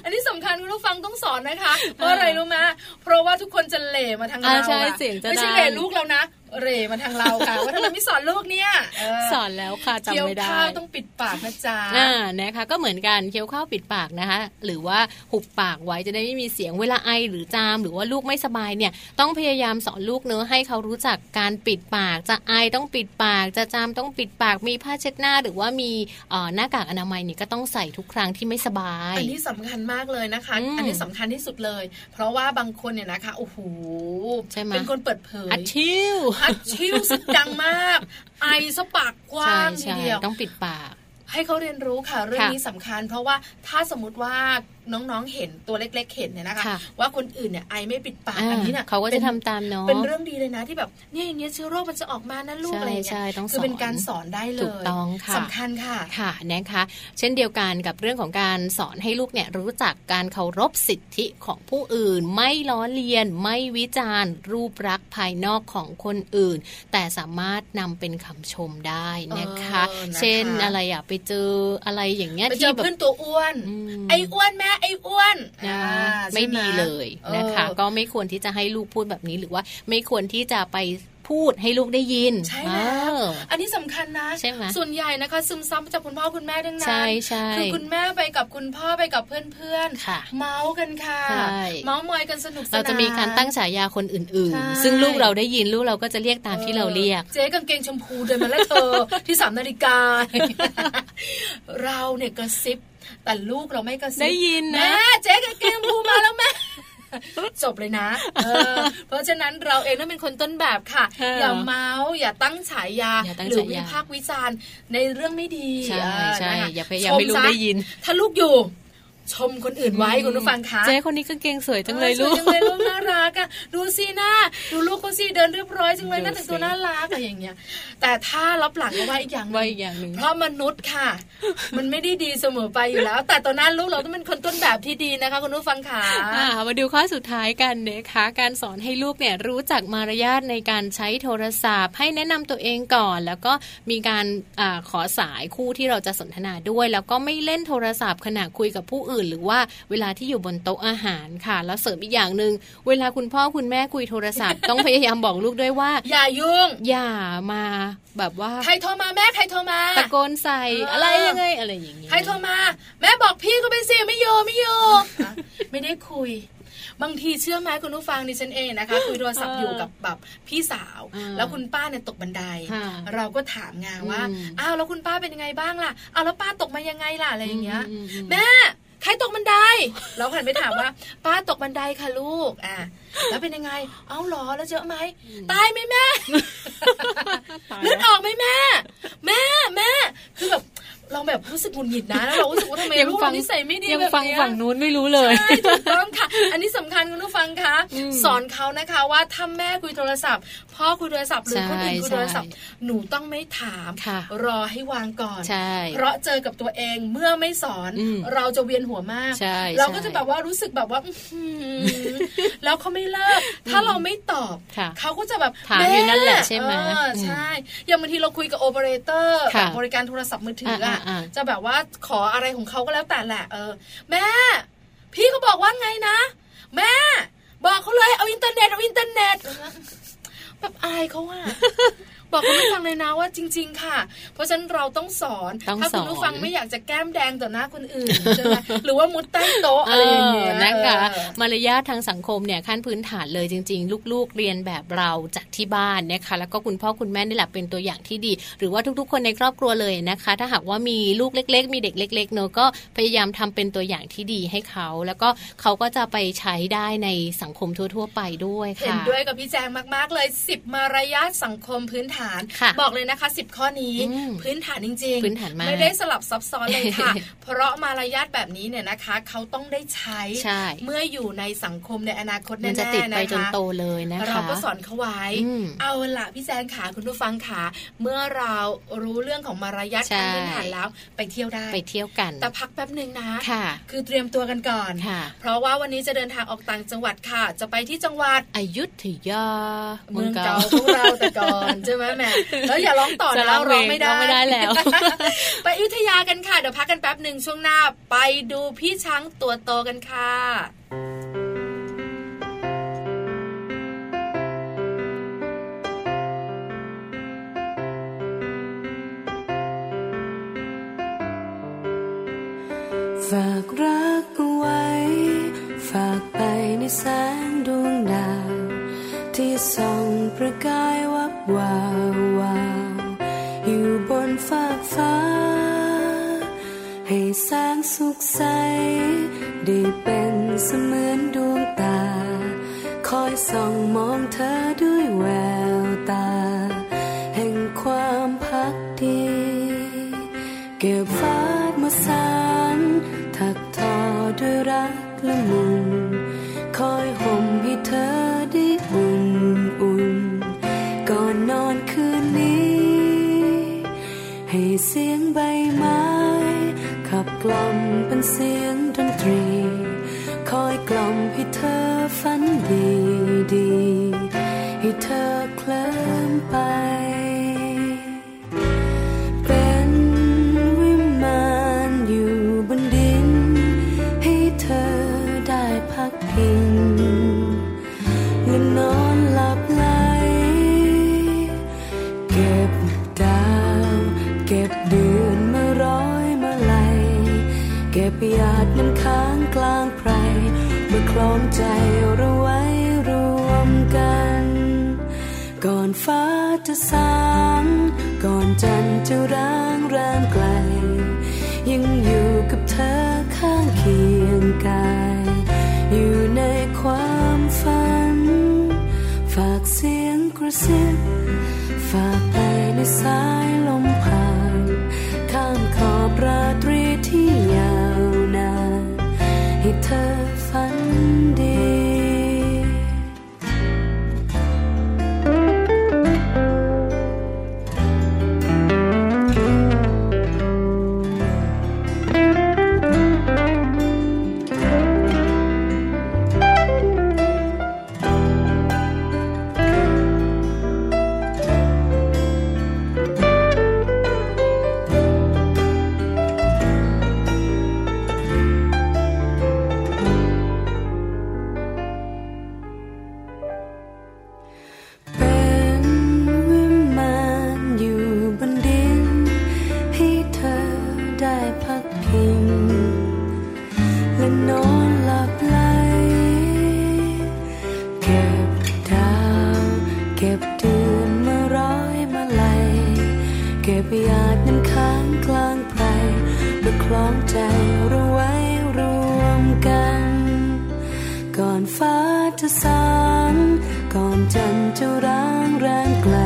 อันนี้สำคัญคุณผู้ฟังต้องสอนนะคะ เพราะอะไรรู้ไหมเพราะว่าทุกคนจะเหล่มาทางเราอ่าใช่อะเสียงจะไม่ใช่ดังเหล่ลูกเรานะ เหล่มาทางเราค่ะว่าทำไมไม่สอนลูกเนี่ยเสอนแล้วค่ะจำเคี้ยวไม่ได้ข้าวต้องปิดปากนะจ๊ะอ่านะคะ ก็เหมือนกันเคี้ยวข้าวปิดปากนะคะ หรือว่าหุบปากไว้จะได้ไม่มีเสียงเวลาไอหรือจาม หรือว่าลูกไม่สบายเนี่ย ต้องพยายามสอนลูกเนื้อะให้เขารู้จักการปิดปาก จะไอต้องปิดปาก จะจามต้องปิดปากมีผ้าเช็ดหน้า หรือว่ามีเอ่อหน้ากากอนามัยเนี่ยก็ต้องใส่ทุกครั้งที่ไม่สบาย อันนี้สำคัญมากเลยนะคะอืมอันนี้สำคัญที่สุดเลย เพราะว่าบางคนเนี่ยนะคะโอ้โหใช่ไหมเป็นคนเปิดเผยอัดชิวฮัดชิวสุดดังมาก ไอสะปากกว้าใช่งทีใช่เดียวต้องปิดปากให้เขาเรียนรู้ค่ะเรื่องค่ะนี้สำคัญ เพราะว่าถ้าสมมติว่า น้องๆเห็นตัวเล็ก ๆ เห็นเนี่ยนะคะค่ะว่าคนอื่นเนี่ยไอไม่ปิดปากอ่าอันนี้เนี่ยเขาก็จะป็นทำตามเนาะเป็นเรื่องดีเลยนะที่แบบเนี่ยอย่างเงี้ยเชื้อโรคมันจะออกมานะลูกใช่อะไรอย่างเงี้ใช่ยต้องคือเป็นสอนการสอนได้เลยถูกต้องค่ะสำคัญค่ะค่ะนะคะ เช่นเดียวกันกับเรื่องของการสอนให้ลูกเนี่ยรู้จักการเคารพสิทธิของผู้อื่น ไม่ล้อเลียน ไม่วิจารณ์ รูปลักษณ์ภายนอกของคนอื่น แต่สามารถนำเป็นคำชมได้นะคะเออนะคะ เช่นอะไรอะไปเจออะไรอย่างเงี้ยไปเจที่อแบบเพื่อนตัวอ้วนอืมไอ้อ้วนแม่ไอ้อ้วนนะอ่าไม่ใช่หดีเลยนะคะเออก็ไม่ควรที่จะให้ลูกพูดแบบนี้หรือว่าไม่ควรที่จะไปพูดให้ลูกได้ยิน ใช่แล้วเอออันนี้สำคัญนะใช่ไหมส่วนใหญ่นะคะ ซึมซับมาจากคุณพ่อคุณแม่ทั้งนั้นใช่ใช่คือคุณแม่ไปกับคุณพ่อไปกับเพื่อนค่ะๆเมาส์กันค่ะใช่เมาส์มอยกันสนุกสนานเราจะมีการตั้งฉายาคนอื่นใช่ๆซึ่งลูกเราได้ยินลูกเราก็จะเรียกตามที่เราเรียก เจ๊กางเกงชมพูเดินมาแล้วเธอที่สามนาฬิกาเราเนี่ยกระซิบ แต่ลูกเราไม่กระซิบได้ยินนะแม่เจ๊กางเกงชมพูมาแล้วแม่จบเลยนะเออเพราะฉะนั้นเราเองต้องเป็นคนต้นแบบค่ะค่ะอย่าเมาส์อย่าตั้งฉายาอย่าตั้งหรือฉายาวิพากษ์วิจารณ์ในเรื่องไม่ดีใช่เออใช่นะคะอย่าพยายามให้ลูกชซะได้ยิน ถ้าลูกอยู่ ชมคนอื่นไว้คุณผู้ฟังคะเจ๊คนนี้ก็เก่งสวยจังเลยออลูกสวจังเลยลูกน่ารักอะดูสิหน้าดูลูกเขาสิเดินเรียบร้อยจังเลยหน่าแต่งตัวน่ารักอะไรอย่างเงี้ย แต่ถ้ารับหลังก็ว่าอีกอย่างหนึ่งว่าอีกอย่างหนึ่งเพราะมนุษย์ค่ะ มันไม่ได้ดีเสมอไปอยู่แล้ว แต่ตอนนั้นลูกเราต้องเป็นคนต้นแบบที่ดีนะคะคุณผู้ฟังค่ะอ่ามาดูข้อสุดท้ายกันนะคะการสอนให้ลูกเนี่ยรู้จักมารยาทในการใช้โทรศัพท์ ให้แนะนำตัวเองก่อน แล้วก็มีการอาขอสายคู่ที่เราจะสนทนาด้วย แล้วก็ไม่เล่นโทรศัพท์ขณะคุยกับผู้อื่นหรือว่าเวลาที่อยู่บนโต๊ะอาหารค่ะ แล้วเสริมอีกอย่างหนึ่งเวลาคุณพ่อคุณแม่คุยโทรศัพท์ ต้องพยายามบอกลูกด้วยว่า อย่ายุ่ง อย่ามาแบบว่าใครโทรมาแม่ใครโทรมาตะโกนใส่เออออะไรยังไงอะไรอย่างเงี้ยใครโทรมา แม่บอกพี่ก็ไปสิไม่โยไม่โยอะไม่ได้คุยบางทีเชื่อไหมคุณผู้ฟังดิฉันเองนะคะคุยโทรศัพท์อยู่กับแบบพี่สาวอ่าแล้วคุณป้าเนี่ยตกบันไดค่ะเราก็ถามงานว่าอืมอ้าวแล้วคุณป้าเป็นยังไงบ้างล่ะอ้าวแล้วป้าตกมายังไงล่ะอะไรอย่างเงี้ยอืมอืมอืมแม่ ใครตกบันได เราหันไปถามว่า ป้าตกบันไดค่ะลูก อะ แล้วเป็นยังไง เอ้าเหรอแล้วเจอไหม ตายไหมแม่เลือดออกไหมแม่ แม่แม่คือแบบเราแบบรู้สึกหงุดหงิดนะแล้วเรารู้สึกว่าทำไมยังลูกฟัเรางนิสัยไม่ดียังแบบฟังเนี้ยฝั่งนู้นไม่รู้เลยใช่ถูกต้องค่ะ อันนี้สำคัญคุณผู้ฟังคะอืมสอนเขานะคะว่าถ้าแม่คุยโทรศัพท์ พ่อคุยโทรศัพท์หรือคนอื่นคุยโทรศัพท์ใช่หนูต้องไม่ถามค่ะรอให้วางก่อนใช่เพราะเจอกับตัวเองเมื่อไม่สอนอืมเราจะเวียนหัวมากใช่เราก็ใช่จะแบบว่ารู้สึกแบบว่าอื้อหือแล้วเขาไม่เลิกถ้าเราไม่ตอบค่ะเขาก็จะแบบถามอยู่นั่นแหละใช่ไหมเอออืมใช่อย่างบางทีเราคุยกับโอเปอเรเตอร์ค่ะบริการโทรศัพท์มือถืออะอ่าๆๆจะแบบว่าขออะไรของเขาก็แล้วแต่แหละเออ แม่ พี่เขาบอกว่าไงนะ แม่ บอกเขาเลยเอาอินเทอร์เน็ตเอาอินเทอร์เน็ต แบบอายเขาอะ บอกคุณผู้ฟังเลยนะว่าจริง ๆ ค่ะ เพราะฉะนั้นเราต้องสอนต้องถ้าคุณสอนผู้ฟังไม่อยากจะแก้มแดงต่อหน้าคนอื่นใช่ไหมหรือว่ามุดใต้โต๊ะอะไรอย่างเงี้ยเออนะคะเออมารยาททางสังคมเนี่ยขั้นพื้นฐานเลยจริง ๆ ลูกๆเรียนแบบเราจากที่บ้านนะคะ แล้วก็คุณพ่อคุณแม่นี่แหละเป็นตัวอย่างที่ดี หรือว่าทุกๆ คนในครอบครัวเลยนะคะ ถ้าหากว่ามีลูกเล็ก ๆ มีเด็กเล็กๆเนอะก็พยายามทำเป็นตัวอย่างที่ดีให้เขา แล้วก็เขาก็จะไปใช้ได้ในสังคมทั่ว ๆ ไปด้วยค่ะเห็นด้วยกับพี่แจงมากๆเลย 10 มารยาทสังคมพื้นฐานค่ะบอกเลยนะคะ 10 ข้อนี้อืมพื้นฐานจริงพื้นฐานมากไม่ได้สลับซับซ้อนเลยค่ะ เพราะมารยาทแบบนี้เนี่ยนะคะ เขาต้องได้ใช้ใช่เมื่ออยู่ในสังคมในอนาคตมันแน่จะๆติดไปนะคะจนโตเลยนะคะเราก็สอนเขาไว้อืมเอาล่ะพี่แจงขาคุณผู้ฟังขาเมื่อเรารู้เรื่องของมารยาทใช่ขั้นพื้นฐานแล้วไปเที่ยวได้ไปเที่ยวกัน แต่พักแป๊บหนึ่งนะค่ะ คือเตรียมตัวกันก่อนค่ะเพราะว่าวันนี้จะเดินทางออกต่างจังหวัดค่ะ จะไปที่จังหวัดอยุธยา เมืองเก่าของเราแต่ก่อนใช่ไหมแหม่แล้วอย่าร้องต่อจะนะร้องร้องไม่ได้ร้องไม่ได้แล้ว ไปอยุธยากันค่ะเดี๋ยวพักกันแป๊บหนึ่งช่วงหน้าไปดูพี่ช้างตัวโตกันค่ะฝากรักเอาไว้ ฝากไปในแสงดวงดาวที่ ส่องประกายวับวาววาวอยู่บนฟากฟ้า ให้แสงสุขใส ได้เป็นเสมือนดวงตา คอยส่องมองเธอด้วยแววตา แห่งความพักดี เก็บฟ้ามาสานถักทอด้วยรักละมุน เสียงใบไม้ขับกล่อมเป็นเสียงดนตรี คอยกล่อมให้เธอฝันดีดี ใจเราไว้รวมกัน ก่อนฟ้าจะสางก่อนจันทร์จะร้างแรมไกล ยังอยู่กับเธอข้างเคียงกัน ก็บหยาดน้ำค้างกลางไพรประคล้องใจเราไว้รวมกัน ก่อนฟ้าจะสาง ก่อนจันทร์จะร้างแรงไกล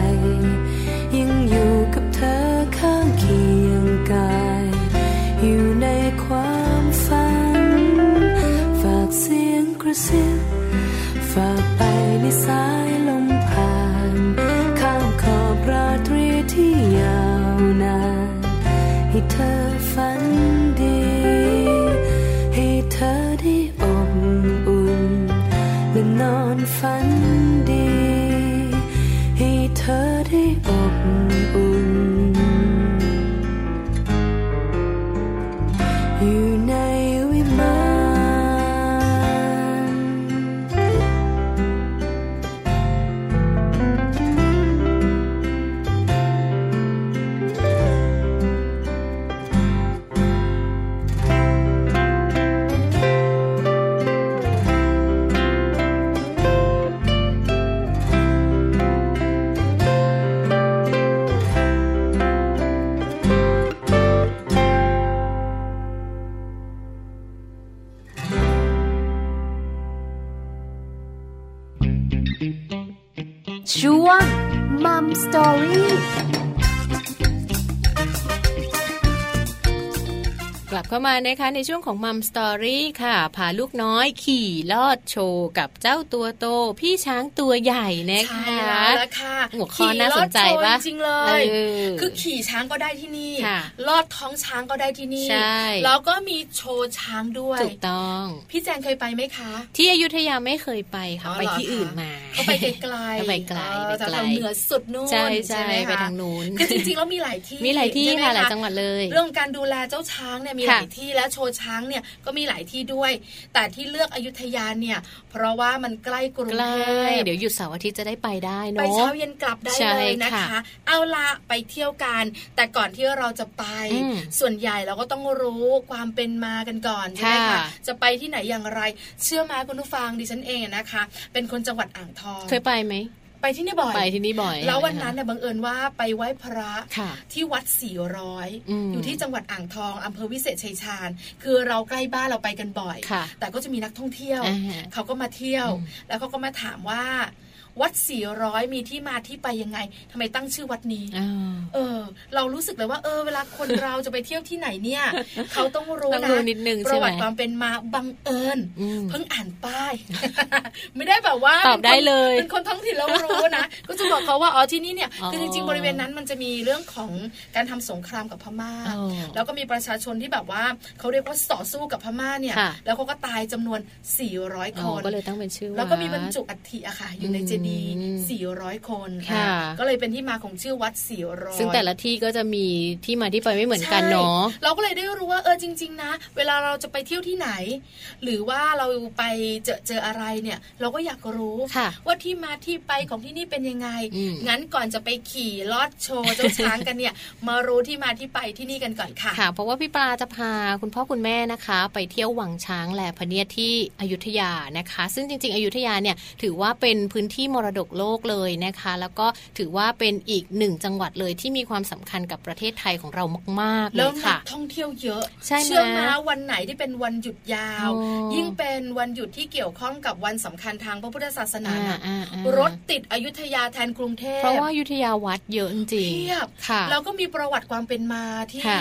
เข้ามานะคะในช่วงของมัมสตอรี่ค่ะพาลูกน้อยขี่ลอดโชว์กับเจ้าตัวโต พี่ช้างตัวใหญ่นะคะใช่แล้วล่ะค่ะหัวข้อน่าสนใจปะขี่ลอดโชว์จริงๆเลยเออคือขี่ช้างก็ได้ที่นี่ค่ะลอดท้องช้างก็ได้ที่นี่ใช่แล้วก็มีโชว์ช้างด้วยถูกต้อง พี่แจงเคยไปไหมคะ ที่อยุธยาไม่เคยไปค่ะอ๋อไปเหรอที่อื่นคะมาก็ไปไกลๆก็ไปไกลเออไปไกลแถวๆเหนือสุดนู่นใช่ใช่ไหมคะไปทางนู้นคือจริงๆแล้วมีหลายที่มีหลายที่ใช่ไมค่ะหลายจังหวัดเลย เรื่องของการดูแลเจ้าช้างเนี่ยมีหค่ะลายที่และโชว์ช้างเนี่ยก็มีหลายที่ด้วย แต่ที่เลือกอยุธยาเนี่ย เพราะว่ามันใกล้กรุงใกล้เทพเดี๋ยวหยุดเสาร์อาทิตย์จะได้ไปได้ไปเนาะเช้าเย็นกลับได้ใช่เลยนะคะค่ะเอาละไปเที่ยวกัน แต่ก่อนที่เราจะไปอืมส่วนใหญ่เราก็ต้องรู้ความเป็นมากันก่อนใช่ไหมค่ะคะจะไปที่ไหนอย่างไร เชื่อไหมคุณผู้ฟังดิฉันเองนะคะ เป็นคนจังหวัดอ่างทอง เคยไปไหม ไปที่นี่บ่อยไปที่นี่บ่อย แล้ววันนั้นะเนี่ยบังเอิญว่าไปไหว้พระค่ะที่วัดสี่ร้อยอืมอยู่ที่จังหวัดอ่างทองอำเภอวิเศษชัยชาญ คือเราใกล้บ้านเราไปกันบ่อยค่ะแต่ก็จะมีนักท่องเที่ยวอ่าเขาก็มาเที่ยวอืมแล้วเขาก็มาถามว่า วัดสี่ร้อยมีที่มาที่ไปยังไงทำไมตั้งชื่อวัดนี้อ่าเออ เรารู้สึกเลยว่าเออเวลาคนเราจะไปเที่ยวที่ไหนเนี่ย เขาต้องรู้ต้องนะรู้นิดนึงปใช่ระไหมวัติความเป็นมาบังเอิญอืมเพิ่งอ่านป้าย ไม่ได้แบบว่าตอบได้เลยเป็นคนท้องถิ่นเรารู้นะก็จะบอกเขาว่าอ๋อที่นี่เนี่ยอ๋อคือจริงๆบริเวณนั้นมันจะมีเรื่องของการทำสงครามกับพม่าอ๋อแล้วก็มีประชาชนที่แบบว่าเขาเรียกว่าต่อสู้กับพม่าเนี่ยค่ะแล้วเขาก็ตายจำนวน 400อ๋คอนก็เลยตั้งเป็นชื่อแล้วก็มีดบรรจุอัฐิอะค่ะ อยู่ในเจดีย์อืม400 คนค่ะอะ ก็เลยเป็นที่มาของชื่อวัด 400 ซึ่งแต่ละที่ก็จะมีที่มาที่ไปไม่เหมือนกันเนาะใช่เราก็เลยได้รู้ว่าเออจริง ๆ นะ เวลาเราจะไปเที่ยวที่ไหน หรือว่าเราไปเจอเจออะไรเนี่ย เราก็อยากรู้ค่ะว่าที่มาที่ไปของที่นี่เป็นยังไงอืมงั้นก่อนจะไปขี่ลอดโชว์เจ้าช้างกันเนี่ย มารู้ที่มาที่ไปที่นี่กันก่อนค่ะค่ะ เพราะว่าพี่ปลาจะพาคุณพ่อคุณแม่นะคะ ไปเที่ยววังช้างแหลพเนียดที่อยุธยานะคะ ซึ่งจริง ๆ อยุธยาเนี่ยถือว่าเป็นพื้นที่มรดกโลกเลยนะคะ แล้วก็ถือว่าเป็นอีกหนึ่งจังหวัดเลยที่มีความสำคัญกับประเทศไทยของเรามากๆเลแล้วยนัค่ะกท่องเที่ยวเยอะใช่ไหมเชื่อมาวันไหนที่เป็นวันหยุดยาวอ๋อยิ่งเป็นวันหยุดที่เกี่ยวข้องกับวันสำคัญทางพระพุทธศาสนาอ่าน่ะอ่าอ่ารถติดอยุธยาแทนกรุงเทพเพราะว่าอยุธยาวัดเยอะจริงเทียบๆค่ะแล้วก็มีประวัติความเป็นมาที่ค่ะ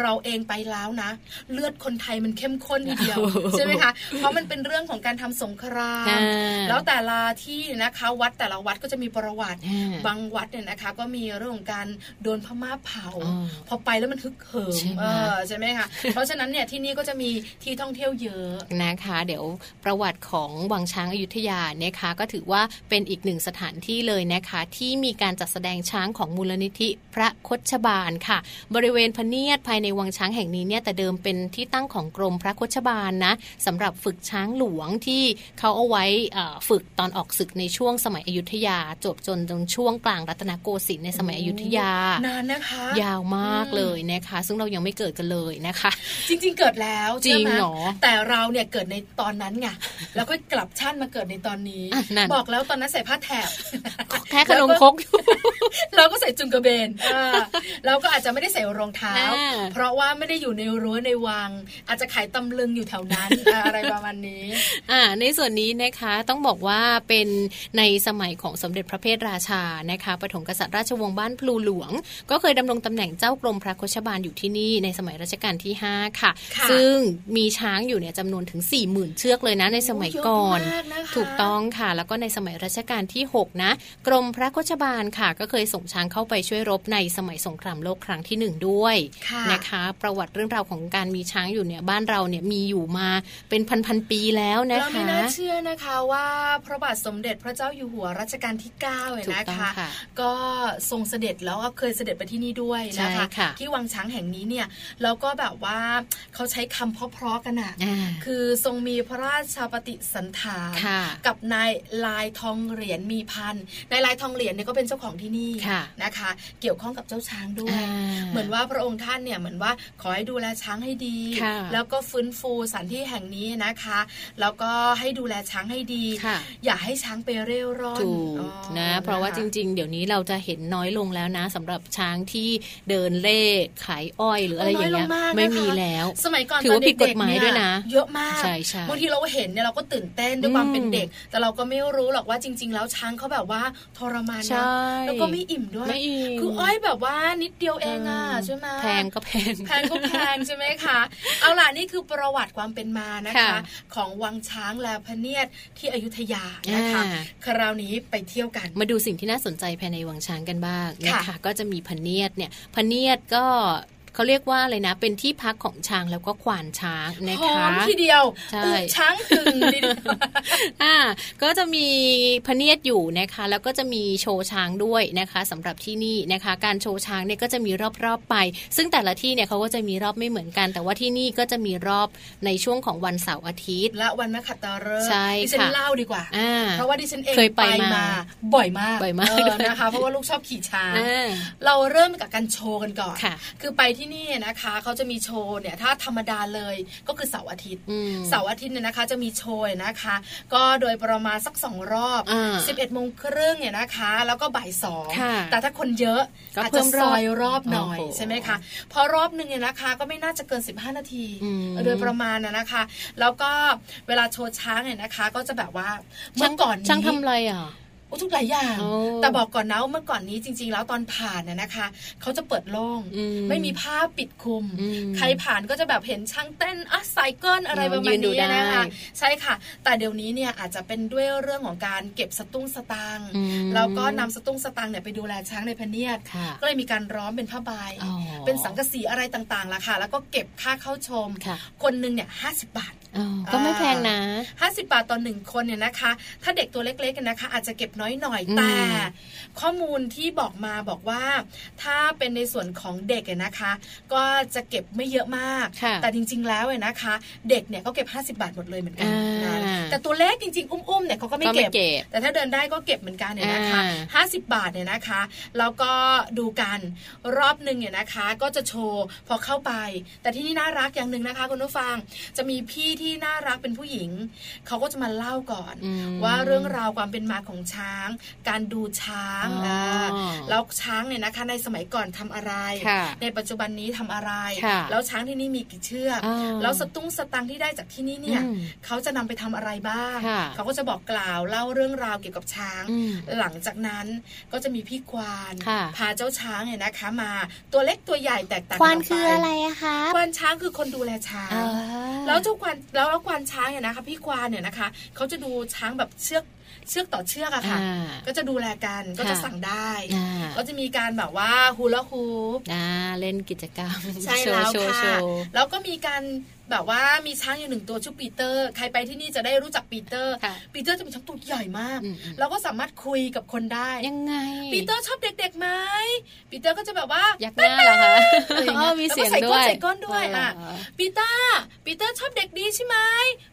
เราเองไปแล้วนะ เลือดคนไทยมันเข้มข้นทีเดียวโอ้โหใช่ไหมคะเพราะมันเป็นเรื่องของการทำสงครามอ่าแล้วแต่ละที่นะคะวัดแต่ละวัดก็จะมีประวัติอ่าบางวัดเนี่ยนะคะ ก็มีเรื่องของการโดนพม่าเผาอ๋อพอไปแล้วมันฮึกเหิมใช่ไหมเออใช่ไหมคะเพราะฉะนั้นเนี่ยที่นี่ก็จะมีที่ท่องเที่ยวเยอะนะคะ เดี๋ยวประวัติของวังช้างอยุธยานะคะก็ถือว่าเป็นอีกหนึ่งสถานที่เลยนะคะ ที่มีการจัดแสดงช้างของมูลนิธิพระคชบาลค่ะ บริเวณพเนียดภายในวังช้างแห่งนี้เนี่ยแต่เดิมเป็นที่ตั้งของกรมพระคชบาลนะสำหรับฝึกช้างหลวงที่เขาเอาไว้เอ่อฝึกตอนออกศึกในช่วงสมัยอยุธยา จบจนจนช่วงกลางรัตนโกสินทร์ในสมัยอยุธยานานนะคะ ยาวมากเลยนะคะ ซึ่งเรายังไม่เกิดกันเลยนะคะ จริง ๆ เกิดแล้วจริงใช่ไมเหรอแต่เราเนี่ยเกิดในตอนนั้นไงแล้วก็กลับชาติมาเกิดในตอนนี้อะนั่นบอกแล้วตอนนั้นใส่ผ้าแถบแค่ขนมครกอยู่เราก็ใส่จุงกระเบนอ่าเราก็อาจจะไม่ได้ใส่รองเท้าอ่าเพราะว่าไม่ได้อยู่ในรั้วในวัง อาจจะขายตำลึงอยู่แถวนั้นอ่าอะไรประมาณนี้ อ่า ในส่วนนี้นะคะต้องบอกว่าเป็นในสมัยของสมเด็จพระเพทราชานะคะปฐมกษัตริย์ราชวงศ์บ้านพลูหลวง ก็เคยดำรงตำแหน่งเจ้ากรมพระโคชบาลอยู่ที่นี่ในสมัยรัชกาลที่5ค่ะค่ะ ซึ่งมีช้างอยู่เนี่ยจำนวนถึง 4 0,000 เชือกเลยนะในสมัยก่อนโเยะมากนะคะถูกต้องค่ะ แล้วก็ในสมัยรัชกาลที่ 6 นะ กรมพระโคชบาลค่ะ ก็เคยส่งช้างเข้าไปช่วยรบในสมัยสงครามโลกครั้งที่หนึ่งด้วยค่ะนะคะ ประวัติเรื่องราวของการมีช้างอยู่เนี่ยบ้านเราเนี่ยมีอยู่มาเป็นพันๆปีแล้วนะเราไม่คะน่าเชื่อนะคะว่าพระบาทสมเด็จพระเจ้าอยู่หัวรัชกาลที่9เนี่ยถูกนะต้องคะค่ะก็ทรงเสด็จแล้วก็เคยเสด็จไปที่นี่ด้วยนะคะใช่ค่ะที่วังช้างแห่งนี้เนี่ยแล้วก็แบบว่าเขาใช้คำเพราะๆกันอะอ่าคือทรงมีพระราชปฏิสันถานค่ะกับนายลายทองเหรียญมีพันนายลายทองเหรียญเนี่ยก็เป็นเจ้าของที่นี่ค่ะนะคะ เกี่ยวข้องกับเจ้าช้างด้วยอ่าเหมือนว่าพระองค์ท่านเนี่ยเหมือนว่าขอให้ดูแลช้างให้ดีค่ะแล้วก็ฟื้นฟูสถานที่แห่งนี้นะคะ แล้วก็ให้ดูแลช้างให้ดีค่ะอย่าให้ช้างไปเร่ร่อนถูกอ๋อนะ เพราะว่าจริง ๆ เดี๋ยวนี้เราจะเห็นน้อยลงแล้วนะสำหรับช้างที่เดินเล่ขายอ้อยหรืออะไรอย่างเงี้ยน้ลกนะคะไม่มีแล้ว สมัยก่อนถือว่าตนผิดกฎหมายเๆด้วยนะ เยอะมากใช่ใช่บางทีเราเห็นเนี่ยเราก็ตื่นเต้นด้วยความอืมเป็นเด็ก แต่เราก็ไม่รู้หรอกว่าจริง ๆ แล้วช้างเขาแบบว่าทรมานใช่นะแล้วก็ไม่อิ่มด้วยไม่อิ่มคืออ้อยแบบว่านิดเดียวเองอะใช่ไหมแพงก็แพงแพงก็แพงใช่ไหมคะเอาล่ะนี่คือประวัติความเป็นมานะคะค่ะของวังช้างและพระเนียดที่อยุธยานะคะอ่าคราวนี้ไปเที่ยวกัน มาดูสิ่งที่น่าสนใจภายในวังช้างกันบ้างนะค่ะคะก็จะมีพเนียดเนี่ยพเนียดก็ เขาเรียกว่าอะไรนะ เป็นที่พักของช้างแล้วก็ควานช้างนะหอคะมทีเดียวใช่อึช้างหึงทีเดียวอ่าก็จะมีพเนียดอยู่นะคะ แล้วก็จะมีโชว์ช้างด้วยนะคะสำหรับที่นี่นะคะ การโชว์ช้างเนี่ยก็จะมีรอบๆไป ซึ่งแต่ละที่เนี่ยเขาก็จะมีรอบไม่เหมือนกัน แต่ว่าที่นี่ก็จะมีรอบในช่วงของวันเสาร์อาทิตย์ และวันนักขัตฤกษ์ใช่ดิฉันค่ะเล่าดีกว่าอ่าเพราะว่าดิฉันเองเคยไปมา บ่อยมากบ่อยมากเนะคะเพราะว่าลูกชอบขี่ช้างอ่าเราเริ่มกับการโชว์กันก่อนค่ะคือไปที่นี่นะคะเขาจะมีโชว์เนี่ยถ้าธรรมดาเลยก็คือเสาร์อาทิตย์อืมเสาร์อาทิตย์เนี่ยนะคะจะมีโชว์นะคะ ก็โดยประมาณสักสองรอบอ่า11โมงครึ่งเนี่ยนะคะ แล้วก็บ่ายสองค่ะแต่ถ้าคนเยอะก็อาจเพิ่จะมซรอบอยรอบหน่อยโอ้โหใช่ไหมคะพอรอบหนึ่งเนี่ยนะคะก็ไม่น่าจะเกิน 15 นาทีอืมโดยประมาณนะนะคะ แล้วก็เวลาโชว์ช้างเนี่ยนะคะ ก็จะแบบว่าเมื่ช่างอก่อนนี้ช่างทำอะไรอะ โอ้ทุกหลายอย่างโอ้แต่บอกก่อนนะว่าเมื่อก่อนนี้จริง ๆ แล้วตอนผ่านน่ะนะคะเขาจะเปิดโล่งอืมไม่มีผ้าปิดคลุมอืมใครผ่านก็จะแบบเห็นช่างเต้นอะไซเคิลอะไรอ๋อประมายืณนดูนี้นะคะได้ใช่ค่ะ แต่เดี๋ยวนี้เนี่ยอาจจะเป็นด้วยเรื่องของการเก็บสตุ้งสตางค์อืมแล้วก็นำสตุ้งสตางค์เนี่ยไปดูแลช้างในพเนียดค่ะก็เลยมีการร้อมเป็นผ้าใบอ๋อเป็นสังกะสีอะไรต่างๆล่ะค่ะ แล้วก็เก็บค่าเข้าชมค่ะคนหนึ่งเนี่ยห้าสิบบาทอ๋อก็ไม่แพงนะ 50 บาทต่อหนึ่งคนเนี่ยนะคะ ถ้าเด็กตัวเล็กๆกันนะคะ อาจจะเก็บน้อยหน่อยอืมแต่ ข้อมูลที่บอกมาบอกว่า ถ้าเป็นในส่วนของเด็กเนี่ยนะคะ ก็จะเก็บไม่เยอะมากค่ะแต่จริง ๆ แล้วเนี่ยนะคะ เด็กเนี่ยก็เก็บ 50 บาทหมดเลยเหมือนกันอ่านะแต่ตัวเล็กจริง ๆ อุ้มๆเนี่ยเขาก็ไม่ก็ไม่เก็บเก็บ แต่ถ้าเดินได้ก็เก็บเหมือนกันเนี่ยนะคะอ่า50 บาทเนี่ยนะคะแล้วก็ดูกันรอบหนึ่งเนี่ยนะคะ ก็จะโชว์พอเข้าไป แต่ที่นี่น่ารักอย่างหนึ่งนะคะคุณผู้ฟังจะมีพี่ที่น่ารักเป็นผู้หญิง เขาก็จะมาเล่าก่อนอืมว่าเรื่องราวความเป็นมาของช้าง การดูช้างอ๋ออ่าแล้วช้างเนี่ยนะคะในสมัยก่อนทำอะไรค่ะในปัจจุบันนี้ทำอะไรค่ะแล้วช้างที่นี่มีกี่เชือกอ่าแล้วสตุ้งสตังค์ที่ได้จากที่นี่เนี่ยอืมเขาจะนำไปทำอะไรบ้างค่ะเขาก็จะบอกกล่าวเล่าเรื่องราวเกี่ยวกับช้างอืมหลังจากนั้นก็จะมีพี่ควาญค่ะพาเจ้าช้างเนี่ยนะคะมาตัวเล็กตัวใหญ่แตกต่างควาญกักปคืออะไรอะคะควาญช้างคือคนดูแลช้างอ่าแล้วเจ้าควาญแล้วแล้วควาญช้างเนี่ยนะคะ พี่ควาญเนี่ยนะคะเขาจะดูช้างแบบเชือกเชือกต่อเชือกอะค่ะอ่าก็จะดูแลกันก็จะค่ะสั่งได้อ่าก็จะมีการแบบว่า hula hoop อ่าเล่นกิจกรรมใช่โชว์แล้วโชว์ค่ะโชว์แล้วก็มีการ แบบว่ามีช้างอยู่หนึ่งตัวชื่อปีเตอร์ ใครไปที่นี่จะได้รู้จักปีเตอร์ค่ะปีเตอร์จะเป็นช้างตัวใหญ่มากอืมอืมแล้วก็สามารถคุยกับคนได้ยังไง ปีเตอร์ชอบเด็กๆไหมปีเตอร์ก็จะแบบว่ายักหน้าเหรอคะอะไรอย่างอ๋เงี้อยมีเสียงแล้วก็ใส่ก้นด้วยใส่ก้นด้วยอะอ๋อปีเตอร์ปีเตอร์ชอบเด็กดีใช่ไหม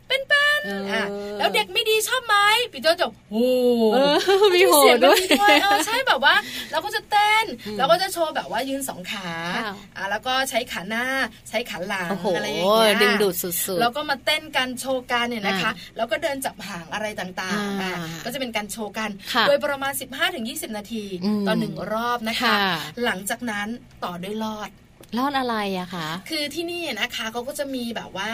เป็นเป็นเอออ่อะแล้วเด็กไม่ดีชอบอบไหมพี่โจจะโอ้เออมีโหเสียงด้วยมันมีด้วยเออใช่แบบว่า เราก็จะเต้นเราก็จะโชว์แบบว่ายืนสองขาค่ะอะแล้วก็ใช้ขาหน้าใช้ขาหลังโอ้โหอะไรอย่างเงี้ยดึงดูดสุดๆแล้วก็มาเต้นกันโชว์กันเนี่ยนะคะอ่าแล้วก็เดินจับหางอะไรต่างๆอ่าอะก็จะเป็นการโชว์กันค่ะโดยประมาณ 15-20 นาทีอืมต่อหนึ่งรอบนะคะค่ะหลังจากนั้นต่อด้วยลอด รอดอะไรอะคะคือที่นี่นะคะเขาก็จะมีแบบว่า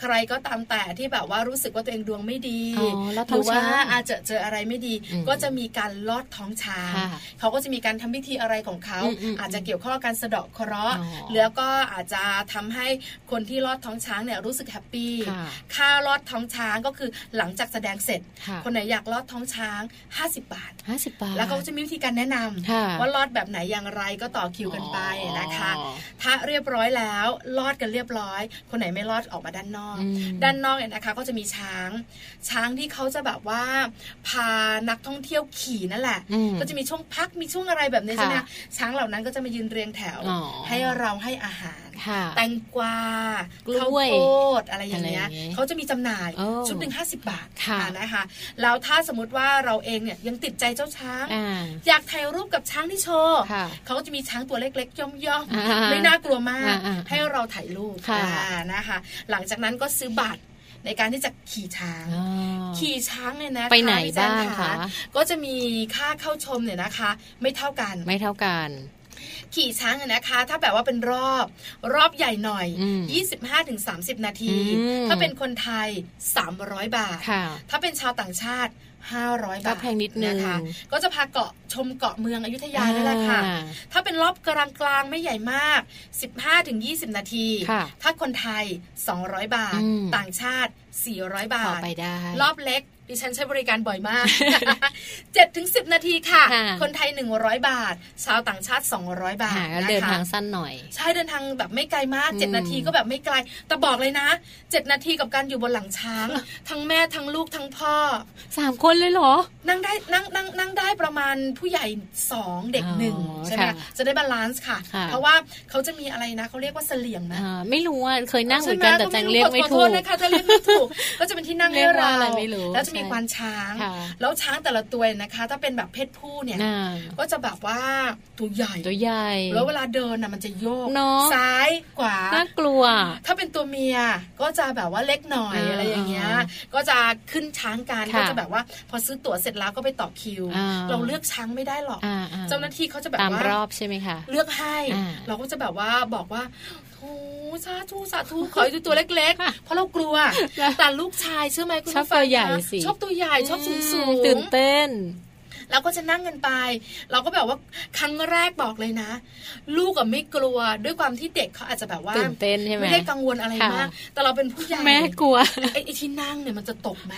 ใครก็ตามแต่ที่แบบว่ารู้สึกว่าตัวเองดวงไม่ดีอ๋อลอดหท้รือองว่าช้างอาจจะเจออะไรไม่ดีอืมก็จะมีการลอดท้องช้างค่ะเขาก็จะมีการทำพิธีอะไรของเขาอืมอืมอาจจะเกี่ยวข้องกับการสะเดาะเคราะห์อ๋อแล้วก็อาจจะทำให้คนที่ลอดท้องช้างเนี่ยรู้สึกแฮปปี้ค่ะค่าลอดท้องช้างก็คือหลังจากแสดงเสร็จค่ะคนไหนอยากลอดท้องช้าง 50 บาทห้าสิบบาท แล้วเขาก็จะมีวิธีการแนะนำค่ะว่าลอดแบบไหนอย่างไรก็ต่อคิวกันไปนะคะอ๋อถ้าเรียบร้อยแล้วลอดกันเรียบร้อย คนไหนไม่รอดออกมาด้านนอกอืมด้านนอกเนี่ยนะคะ ก็จะมีช้าง ช้างที่เขาจะแบบว่าพานักท่องเที่ยวขี่นั่นแหละอืมก็จะมีช่วงพักมีช่วงอะไรแบบนี้ค่ะใช่ไหมช้างเหล่านั้นก็จะมายืนเรียงแถวอ๋อให้เราให้อาหารค่ะ แตงกวากล้ข้าววยโพดอะไรอย่างเงี้ยอะไรอย่างเงี้ยเขาจะมีจำหน่ายโอ้ชุดหนึ่งห้าสิบบาทค่ะอ่านะคะแล้วถ้าสมมติว่าเราเองเนี่ยยังติดใจเจ้าช้างอ่าอยากถ่ายรูปกับช้างที่โชว์ค่ะเขาก็จะมีช้างตัวเล็กๆ ย่อมย่อมๆอ่าไม่น่ากลัวมากอ่าๆให้เราถ่ายรูปค่ะอ่านะคะ หลังจากนั้นก็ซื้อบัตรในการที่จะขี่ช้างอ๋อขี่ช้างเนี่ยนะคะไปไหนพี่แจ้บ้างค่ะคะก็จะมีค่าเข้าชมเนี่ยนะคะ ไม่เท่ากัน ไม่เท่ากัน ขี่ช้างเนี่ยนะคะ ถ้าแบบว่าเป็นรอบรอบใหญ่หน่อยอืม25-30 นาทีอืมถ้าเป็นคนไทย 300 บาทค่ะถ้าเป็นชาวต่างชาติ500ก็บาทแพงนิดนึงนะคะก็จะพาเกาะชมเกาะเมืองอยุธยานี่แหละค่ะอ่าถ้าเป็นรอบกลางกลางๆไม่ใหญ่มาก 15-20 นาทีค่ะถ้าคนไทย 200 บาทอืมต่างชาติ 400 บาพอทไปได้รอบเล็ก ดิฉันใช้บริการบ่อยมาก7ถึง10นาทีค่ะค่ะ คนไทย 100 บาท ชาวต่างชาติ 200 บาทหานะคะเดินทางสั้นหน่อย ใช่เดินทางแบบไม่ไกลมากอืม7นาทีก็แบบไม่ไกล แต่บอกเลยนะ 7 นาทีกับการอยู่บนหลังช้าง ทั้งแม่ทั้งลูกทั้งพ่อสามคนเลยเหรอ นั่งได้นั่งนั่งนั่งได้ประมาณผู้ใหญ่สองเด็กหนึ่งอ๋อใช่ไหมค่ะจะได้ balance ค่ะค่ะ เพราะว่าเขาจะมีอะไรนะเขาเรียกว่าเสลี่ยงนะอ่าไม่รู้อะเคยนั่งเหมือนกันแต่ใช่จัหงเรียกไม่ขอถูโทษกนะคะถ้าเรียกไม่ถูกก็จะเป็นที่นั่งเรีให้ยกว่าเราอะไรไม่รู้แล้วจะมีใช่ควานช้างค่ะแล้วช้างแต่ละตัวเนี่ยนะคะ ถ้าเป็นแบบเพศผู้เนี่ยอ่าก็จะแบบว่าตัวใหญ่ตัวใหญ่แล้วเวลาเดินน่ะมันจะโยกเนอะซ้ายขวาน่ากลัว ถ้าเป็นตัวเมียก็จะแบบว่าเล็กหน่อยอ่าอะไรอย่างเงี้ยก็จะขึ้นช้างกันค่ะก็จะแบบว่า พอซื้อตั๋วเสร็จแล้วก็ไปต่อคิวอ่าเราเลือกช้างไม่ได้หรอกอ่าอ่เจ้าหน้าที่เขาจะแบบตามว่ารอบใช่ไหมคะเลือกให้อ่าเราก็จะแบบว่าบอกว่า โอ้สาธุสาธุขอให้ดูตัวเล็ก ๆ เพราะเรากลัวแต่ลูกชายเชื่อไหมคุณชอบผู้ฟังตัวใหญ่คะสิชอบตัวใหญ่ชอบสูงสูงตื่นเต้น แล้วก็จะนั่งกันไป เราก็แบบว่าครั้งแรกบอกเลยนะ ลูกอะไม่กลัวด้วยความที่เด็กเขาอาจจะแบบว่าตื่นเต้นใช่ไหมไม่ได้กังวลอะไรค่ะมาก แต่เราเป็นผู้ใหญ่แม่กลัวไอ้ไอ้ที่นั่งเนี่ยมันจะตกไหม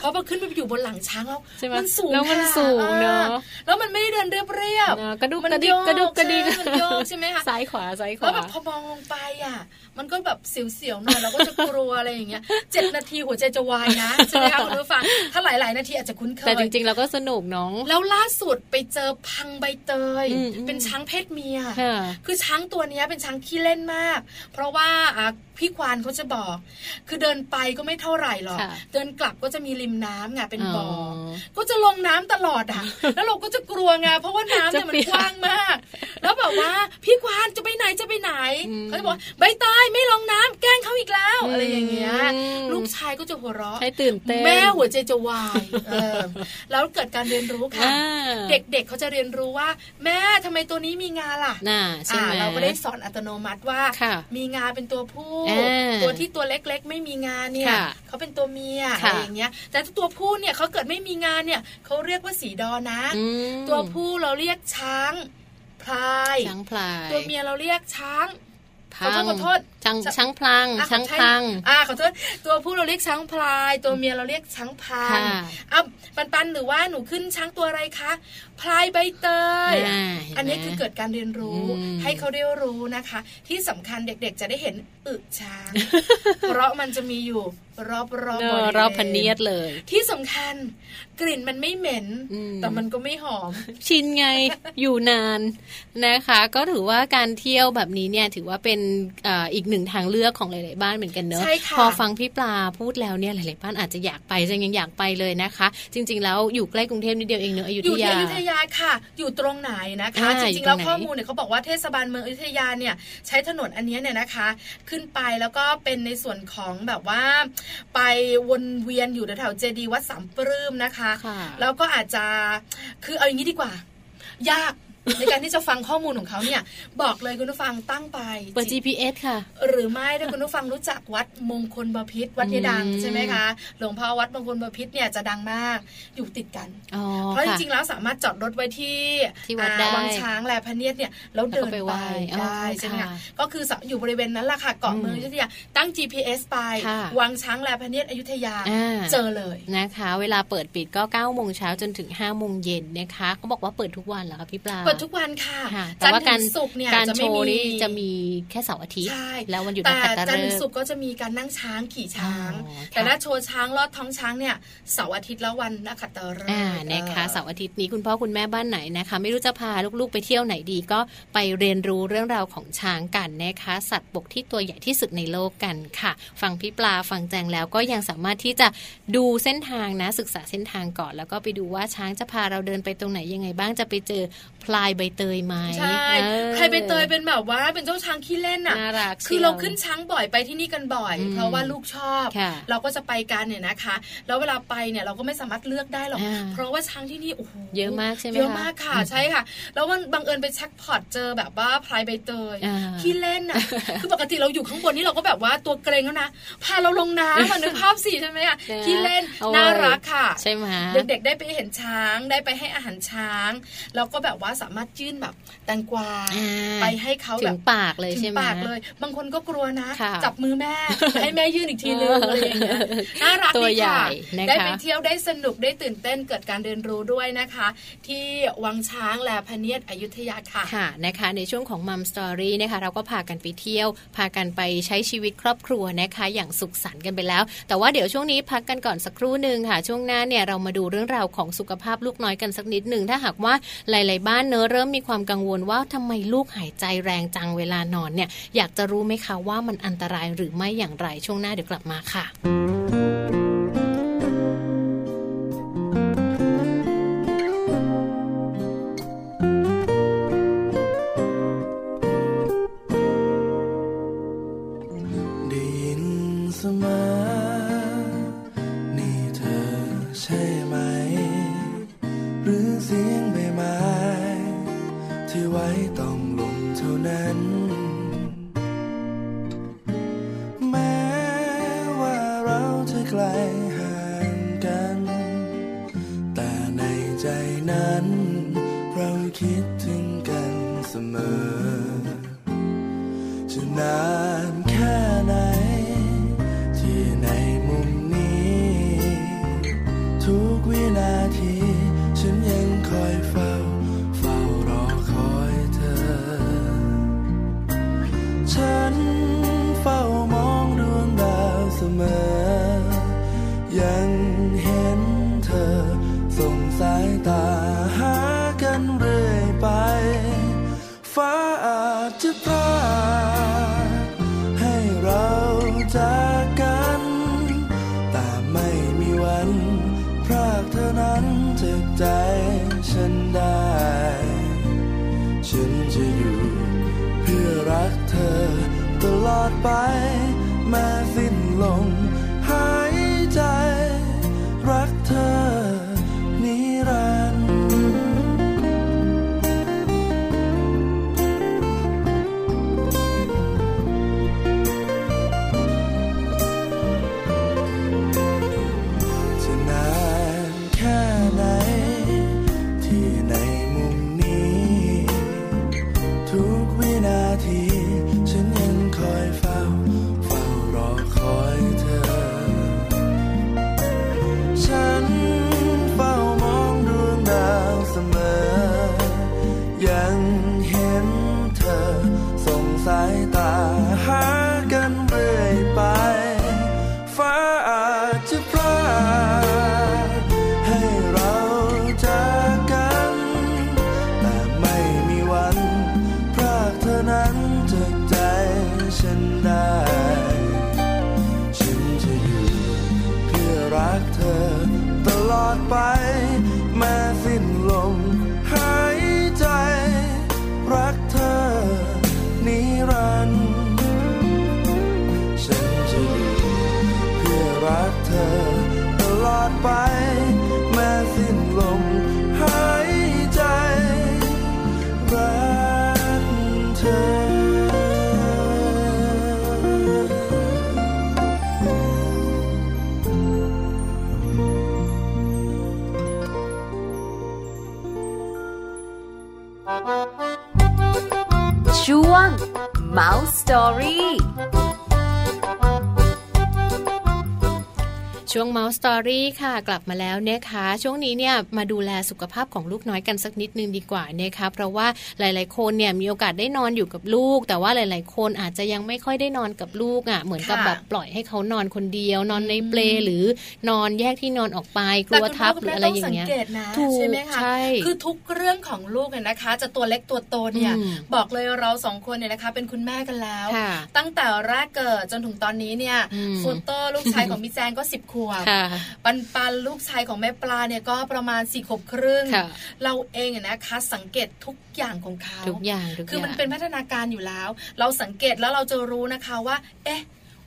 เพราะพอขึ้นไปอยู่บนหลังช้างแล้วใช่ไหมมันสูงแล้วมันค่ะสูงเนอะอ่แล้วมันไม่ได้เดินเรียบเรียบเนอะกระดุกมันกระดิกโยกระดุกกระดิกใช่มันโยกใช่ไหมคะซ้ายขวาซ้ายขแล้ววาแบบพอมองลงไปอะมันก็แบบเสียวๆหน่อยเราก็จะกลัวอะไรอย่างเงี้ยเจ็ดนาทีหัวใจจะวายนะใช่ไหมคะคุณผู้ฟังถ้าหลายๆนาทีอาจจะคุ้นเคยแต่จริงๆเราก็สนุกน้อง แล้วล่าสุดไปเจอพังใบเตยอืมอืมเป็นช้างเพศเมียค่ะคือช้างตัวเนี้ยเป็นช้างขี้เล่นมาก เพราะว่าอะพี่ควานเขาจะบอก คือเดินไปก็ไม่เท่าไหร่หรอกค่ะเดินกลับก็จะมีริมน้ำไงเป็นบ่อออก็จะลงน้ำตลอดอะ แล้วเราก็จะกลัวไงเพราะว่าน้ำเนี่ยจะมันเปียกกว้างมาก แล้วแบบว่าพี่ควานจะไปไหนจะไปไหนอืมเขาจะบอกใบเตยไม่ลงน้ำแกล้งเขาอีกแล้วอืมอะไรอย่างเงี้ยลูกชายก็จะหัวเราะให้ตื่นเต้นแม่หัวใจจะวายเออแล้วเกิดการเรียนรู้ค่ะอ่าเด็กๆเขาจะเรียนรู้ว่า แม่ทำไมตัวนี้มีงาล่ะน่าใช่ไหมอ่าเราก็ได้สอนอัตโนมัติว่าค่ะมีงาเป็นตัวผู้อ่าตัวที่ตัวเล็กๆ ไม่มีงาเนี่ยค่ะเขาเป็นตัวเมียค่ะอะไรอย่างเงี้ย แต่ถ้าตัวผู้เนี่ยเขาเกิดไม่มีงาเนี่ยเขาเรียกว่าสีดอนะอืมตัวผู้เราเรียกช้างพลายช้างพลาย ตัวเมียเราเรียกช้าง พังขอโทษขอโทษช้างช้างพลังอะช้างขอโทษพังอ่าขอโทษตัวผู้เราเรียกช้างพลาย ตัวเมียเราเรียกช้างพานค่ะอะปันปันหรือว่าหนูขึ้นช้างตัวอะไรคะพลายใบเตยอ่าเห็นไหมอันนี้คือเกิดการเรียนรู้อืมให้เขาเรียนรู้นะคะ ที่สำคัญเด็กๆจะได้เห็นอึช้าง เพราะมันจะมีอยู่รอบๆเนบอะริเวณรอบพันเนียดเลย ที่สำคัญกลิ่นมันไม่เหม็นอืมแต่มันก็ไม่หอม ชินไงอยู่นานนะคะ ก็ถือว่าการเที่ยวแบบนี้เนี่ยถือว่าเป็นเอ่ออีกหนึ่งทางเลือกของหลาย ๆ บ้านเหมือนกันเนอะใช่ค่ะพอฟังพี่ปลาพูดแล้วเนี่ยหลาย ๆ บ้านอาจจะอยากไปจังยังอยากไปเลยนะคะ จริง ๆ แล้วอยู่ใกล้กรุงเทพนิดเดียวเองเนอะอยุอธยู่ที่ยาอยุธยาค่ะ อยู่ตรงไหนนะคะอ่าจอยู่ริง ๆ แล้วตรงไหนข้อมูลเนี่ยเขาบอกว่าเทศบาลเมืองอยุธยาเนี่ยใช้ถนนอันเนี้ยเนี่ยนะคะ ขึ้นไปแล้วก็เป็นในส่วนของแบบว่าไปวนเวียนอยู่แถวๆเจดีย์วัดสามปลื้มนะคะค่ะแล้วก็อาจจะคือเอาอย่างนี้ดีกว่า ยาก ในการที่จะฟังข้อมูลของเขาเนี่ย บอกเลยคุณผู้ฟังตั้งไปเปิด GPS ค่ะ หรือไม่ถ้าคุณผู้ฟังรู้จักวัดมงคลบพิษวัดเนี้ดังอืมใช่ไหมคะหลวงพ่อวัดมงคลบพิษเนี่ยจะดังมากอยู่ติดกันอ๋อเพราะจค่ะริงๆแล้วสามารถจอดรถไว้ที่ที่วัดอ่าได้วังช้างแลพระเนียดเนี่ยแล้วเดินแล้วก็ไปไปไหว้อ๋อได้ใช่ไหมค่ะคะก็คืออยู่บริเวณนั้นแหละค่ะเกาะเมืองอยุธยาตั้ง GPS ไปค่ะวังช้างแลพระเนียดอยุธยาอ่าเจอเลยนะคะ เวลาเปิดปิดก็9โมงเช้าจนถึง5โมงเย็นนะคะเขาบอกว่าเปิดทุกวันเหรอคะพี่ปลาเปิดทุกวันค่ะค่ะจัแต่นทว่าร์การถึงศุกร์เนี่ยการจะโชไม่ว์มีนี่จะมีแค่เสาร์อาทิตย์ใช่แล้ววันหยุดแต่นักขัตจันทฤร์ถึงกษ์ศุกร์ก็จะมีการนั่งช้างขี่ช้างอ๋อค่ะแต่ถ้าโชว์ช้างลอดท้องช้างเนี่ยเสาร์อาทิตย์แล้ววันนักขัตฤกษ์อ่านะคะออเสาร์อาทิตย์นี้คุณพ่อคุณแม่บ้านไหนนะคะ ไม่รู้จะพาลูกๆไปเที่ยวไหนดีก็ไปเรียนรู้เรื่องราวของช้างกันนะคะสัตว์บกที่ตัวใหญ่ที่สุดในโลกกันค่ะ ฟังพี่ปลาฟังแจงแล้วก็ยังสามารถที่จะดูเส้นทางนะศึกษาเส้นทางก่อน แล้วก็ไปดูว่าช้างจะพาเราเดินไปตรงไหนยังไงบ้างจะไปเจอพลายใบเตยไหมใช่ออใครไปเตยเป็นแบบว่าเป็นเจ้าช้างขี้เล่นอะน่ารักคือชียวเราขึ้นช้างบ่อยไปที่นี่กันบ่อยอืมเพราะว่าลูกชอบค่ะเราก็จะไปกันเนี่ยนะคะ แล้วเวลาไปเนี่ยเราก็ไม่สามารถเลือกได้หรอกอ่าเพราะว่าช้างที่นี่โอ้โหเยอะมากใช่ไหมเยอะคะมากค่ะใช่ค่ะ แล้วมันบังเอิญไปแช็คพอตเจอแบบว่าพลายใบเตยอ่าขี้เล่นอะคือปกติเราอยู่ข้างบนนี่เราก็แบบว่าตัวเกรงแล้วนะพาเราลงน้ำมานึกภาพสิใช่ไหมอะนะขี้เล่นโอ้ยน่ารักค่ะใช่ไหมเด็กๆได้ไปเห็นช้างได้ไปให้อาหารช้างแล้วก็แบบว่าสามารถยื่นแบบแตงกวาอ่าไปให้เขาถึแบงบปากเลยถึใช่งไหมปากเลย บางคนก็กลัวนะค่ะจับมือแม่ให้แม่ยื่นอีกทีนึงอะไรอย่างเงี้ยน่ารักตัวดีใหญ่ค่ะนะคะได้ไปเที่ยวได้สนุกได้ตื่นเต้นเกิดการเรียนรู้ด้วยนะคะ ที่วังช้างแลพะเนียดอยุธยาค่ะค่ะนะคะ ในช่วงของมัมสตอรี่นะคะ เราก็พากันไปเที่ยว พากันไปใช้ชีวิตครอบครัวนะคะ อย่างสุขสันต์กันไปแล้ว แต่ว่าเดี๋ยวช่วงนี้พักกันก่อนสักครู่หนึ่งค่ะ ช่วงหน้าเนี่ยเรามาดูเรื่องราวของสุขภาพลูกน้อยกันสักนิดหนึ่งถ้าหากว่าหลาย ๆ บ้านเนอะเริ่มมีความกังวลว่าทำไมลูกหายใจแรงจังเวลานอนเนี่ยอยากจะรู้ไหมคะว่ามันอันตรายหรือไม่อย่างไรช่วงหน้าเดี๋ยวกลับมาค่ะ นั้น เราคิดถึงกันเสมอจะนาน ช่วง Mouse Story ค่ะกลับมาแล้วนะคะช่วงนี้เนี่ยมาดูแลสุขภาพของลูกน้อยกันสักนิดนึงดีกว่านะคะเพราะว่าหลาย ๆ คนเนี่ยมีโอกาสได้นอนอยู่กับลูก แต่ว่าหลาย ๆ คนอาจจะยังไม่ค่อยได้นอนกับลูกอะเหมือนกับค่ะแบบปล่อยให้เขานอนคนเดียวนอนในเปลหรือนอนแยกที่นอนออกไปกลัวทับหรืออะไรอย่างเงี้ยแต่คุณพ่คุณแม่ต้องสังเกตนะถูกใช่ไหมคะใช่คือทุกเรื่องของลูกเนี่ยนะคะ จะตัวเล็กตัวโตเนี่ยอืมบอกเลยเราสองคนเนี่ยนะคะ เป็นคุณแม่กันแล้วค่ะตั้งแต่แรกเกิดจนถึงตอนนี้เนี่ยอืมฟูโต้ลูกชายของพี่แจงก็สิบขวบค่ะปันปันลูกชายของแม่ปลาเนี่ยก็ประมาณสี่ขวบครึ่งค่ะเราเองเนี่ยนะคะสังเกตทุกอย่างของเขาทุกอย่างทุกคืออมันย่างเป็นพัฒนาการอยู่แล้ว เราสังเกตแล้วเราจะรู้นะคะว่า เอ๊ะ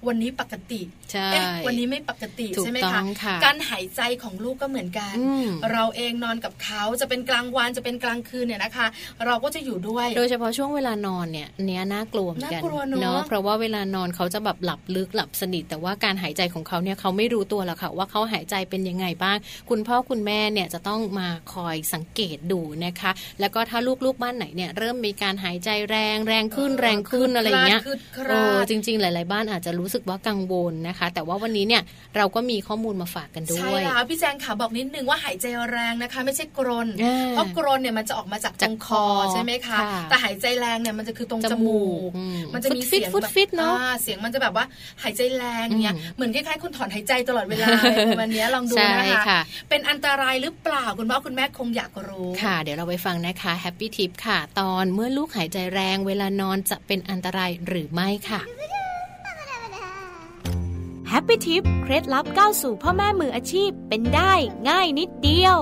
วันนี้ปกติใช่เอ๊ะวันนี้ไม่ปกติถูกใช่ไหมต้คะองค่ะการหายใจของลูกก็เหมือนกันอืมเราเองนอนกับเขาจะเป็นกลางวันจะเป็นกลางคืนเนี่ยนะคะ เราก็จะอยู่ด้วย โดยเฉพาะช่วงเวลานอนเนี่ยเนี้ยน่ากลัวเหมือนกันน่ากลัวเนอะเพราะว่าเวลานอนเขาจะแบบหลับลึกหลับสนิท แต่ว่าการหายใจของเขาเนี่ยเขาไม่รู้ตัวหรอกค่ะ ว่าเขาหายใจเป็นยังไงบ้าง คุณพ่อคุณแม่เนี่ยจะต้องมาคอยสังเกตดูนะคะ แล้วก็ถ้าลูกๆบ้านไหนเนี่ยเริ่มมีการหายใจแรงแรงขึ้นแรงขึ้นอะไรอย่างเงี้ยคืดคเอราอดจริง ๆ หลาย ๆ บ้านอาจจะรู้สึกว่ากังวลนะคะ แต่ว่าวันนี้เนี่ยเราก็มีข้อมูลมาฝากกันด้ใช่วยแล้วพี่แจงขาบอกนิดนึงว่าหายใจแรงนะคะ ไม่ใช่กรนอ่าเพราะกรนเนี่ยมันจะออกมาจากตจากรงคคออใช่ไหมคะค่ะแต่หายใจแรงเนี่ยมันจะคือตรงจจมูมูกกอืมมันจะมีฟุดเสียงฟุดแบบฟิตเนอะอ่เสียงมันจะแบบว่าหายใจแรงเนี่ยอืมเหมือนคล้ายๆคุณถอนหายใจตลอดเวลาวันนี้ลองดูใช่นะคะค่ะเป็นอันตรายหรือเปล่าคุณพ่อคุณแม่คงอยากรู้ค่ะ เดี๋ยวเราไปฟังนะคะ Happy Tip ค่ะ ตอนเมื่อลูกหายใจแรงเวลานอนจะเป็นอันตรายหรือไม่ค่ะ Happy Tip เคล็ดลับก้าวสู่พ่อแม่มืออาชีพเป็นได้ง่ายนิดเดียว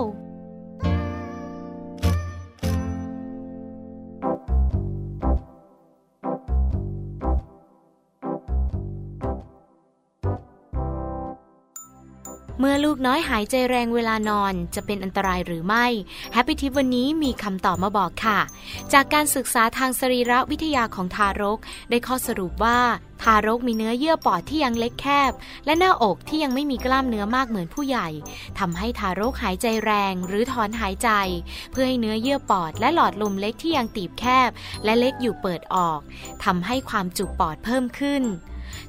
เมื่อลูกน้อยหายใจแรงเวลานอนจะเป็นอันตรายหรือไม่ Happy Tip วันนี้มีคำตอบมาบอกค่ะ จากการศึกษาทางสรีรวิทยาของทารก ได้ข้อสรุปว่าทารกมีเนื้อเยื่อปอดที่ยังเล็กแคบ และหน้าอกที่ยังไม่มีกล้ามเนื้อมากเหมือนผู้ใหญ่ทำให้ทารกหายใจแรงหรือถอนหายใจ เพื่อให้เนื้อเยื่อปอดและหลอดลมเล็กที่ยังตีบแคบ และเล็กอยู่เปิดออกทำให้ความจุปอดเพิ่มขึ้น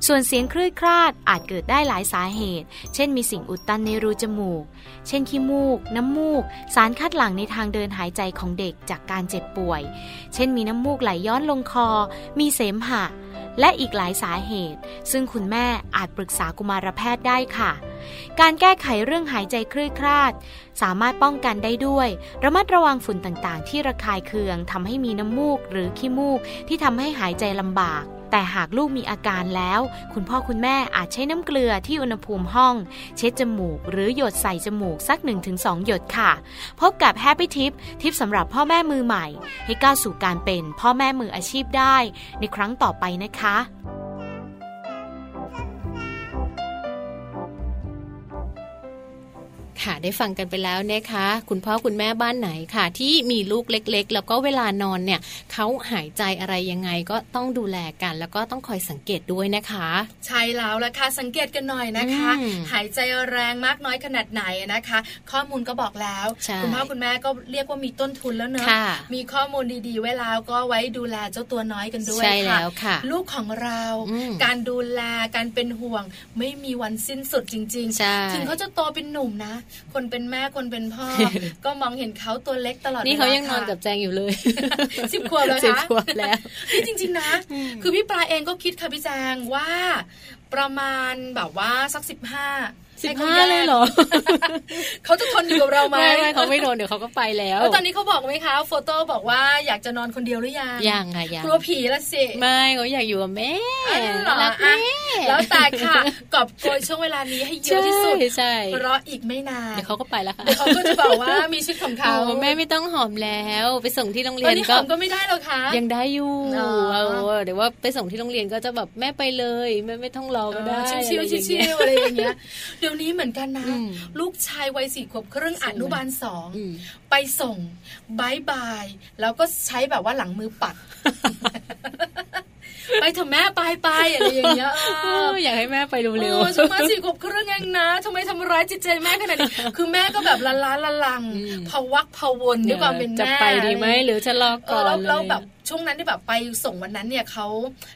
ส่วนเสียงคลืดคลาดอาจเกิดได้หลายสาเหตุ เช่นมีสิ่งอุดตันในรูจมูก เช่นขี้มูก น้ำมูก สารคัดหลั่งในทางเดินหายใจของเด็กจากการเจ็บป่วย เช่นมีน้ำมูกไหลย้อนลงคอ มีเสมหะ และอีกหลายสาเหตุ ซึ่งคุณแม่อาจปรึกษากุมารแพทย์ได้ค่ะ การแก้ไขเรื่องหายใจคลืดคลาด สามารถป้องกันได้ด้วย ระมัดระวังฝุ่นต่างๆ ที่ระคายเคืองทำให้มีน้ำมูกหรือขี้มูกที่ทำให้หายใจลำบาก แต่หากลูกมีอาการแล้ว คุณพ่อคุณแม่อาจใช้น้ำเกลือที่อุณหภูมิห้อง เช็ดจมูก หรือหยดใส่จมูกสัก 1-2 หยดค่ะ พบกับ Happy t i ปทิปสำหรับพ่อแม่มือใหม่ ให้ก้าวสู่การเป็นพ่อแม่มืออาชีพได้ ในครั้งต่อไปนะคะ ค่ะได้ฟังกันไปแล้วนะคะ คุณพ่อคุณแม่บ้านไหนค่ะ ที่มีลูกเล็ก ๆ แล้วก็เวลานอนเนี่ยเขาหายใจอะไรยังไงก็ต้องดูแลกัน แล้วก็ต้องคอยสังเกตด้วยนะคะ ใช่แล้วละค่ะสังเกตกันหน่อยนะคะอืมหายใจแรงมากน้อยขนาดไหนนะคะ ข้อมูลก็บอกแล้วใช่คุณพ่อคุณแม่ก็เรียกว่ามีต้นทุนแล้วเนอะค่ะมีข้อมูลดีๆ ไว้แล้วก็ไว้ดูแลเจ้าตัวน้อยกันด้วยใช่ค่ะแล้วค่ะลูกของเราอืมการดูแลการเป็นห่วงไม่มีวันสิ้นสุดจริงใช่ถึงเขาจะโตเป็นหนุ่มนะคนเป็นแม่คนเป็นพ่อ ก็มองเห็นเขาตัวเล็กตลอดนี่เขาวลยังนอนกับแจงอยู่เลยสิบขวบแล้วสิบคะขวบแล้วนี่จริง ๆ นะ คือพี่ปลาเองก็คิดค่ะพี่แจงว่าประมาณแบบว่าสักสิบห้า สิบให้ขห้าแกเลยเหรอเขาจะทนอยู่กับเราไหมไม่ไม่เขาไม่โดนเดี๋ยวเขาก็ไปแล้วแล้วตอนนี้เขาบอกไหมคะโฟโต้บอกว่าอยากจะนอนคนเดียวหรือยังยังค่ะยังกลัวผีละสิไม่เขาอยากอยู่กับแม่อ้าวเหรอรักแม่อะแล้วแต่ค่ะกอบโกยช่วงเวลานี้ให้เยอะที่สุดใช่ใช่เพราะอีกไม่นานเดี๋ยวเขาก็ไปแล้วค่ะเดี๋ยวเขาก็จะบอกว่ามีชีวิตของเขาโอ้แม่ไม่ต้องหอมแล้วไปส่งที่โรงเรีตยอนนนี้หก็อมก็ไม่ได้หรอกคะยังได้อยู่อ๋อเออเดี๋ยวว่าไปส่งที่โรงเรียนก็จะแบบแม่ไปเลยแม่ไม่ต้องรอก็ได้ชิวๆชิวๆอะไรอย่างเงี้ยเดี๋ยวนี้เหมือนกันนะอืมลูกชายวัยสี่ขวบครึ่งอนุบาลสองอืมไปส่งบายบาย แล้วก็ใช้แบบว่าหลังมือปัด ไปเถอะแม่ไปไปอะไรอย่างเงี้ยเอออยากให้แม่ไปเร็วเออชมาสี่ขวบครึ่งเองนะทำไมทำร้ายจิตใจแม่ขนาดนี้คือแม่ก็แบบละล้าละลังพะวักพะวนๆด้วยความเป็นจะแม่ไปดีไหมหรือจะรอเอก่ออนแล้วเลยแล้วแบบช่วงนั้นที่แบบไปส่งวันนั้นเนี่ยเขา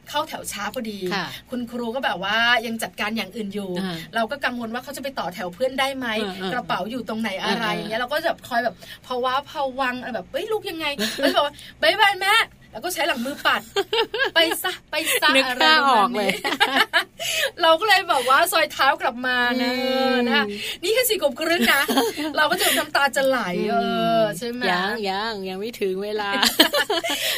เข้าแถวช้าพอดีค่ะคุณครูก็แบบว่ายังจัดการอย่างอื่นอยู่อ่าเราก็กังวลว่าเขาจะไปต่อแถวเพื่อนได้ไหมอ่าอ่ากระเป๋าอยู่ตรงไหนอะไรอ่าอย่างเงี้ยเราก็จะคอยแบบภาวะภาวังอะไรแบบเฮ้ยลูกยังไงแล้วบอกว่าบายบายแม่ แล้วก็ใช้หลังมือปัด ไปซะไปซะนึกอะไรหน้าประอมาอณกเลยนี้เราก็เลยบอกว่าซอยเท้ากลับมานะอืมนะนี่แค่สี่ขวบครึ่งนะเราก็จะน้ำตาจะไหลเออใช่ไหมยังยังยังไม่ถึงเวลา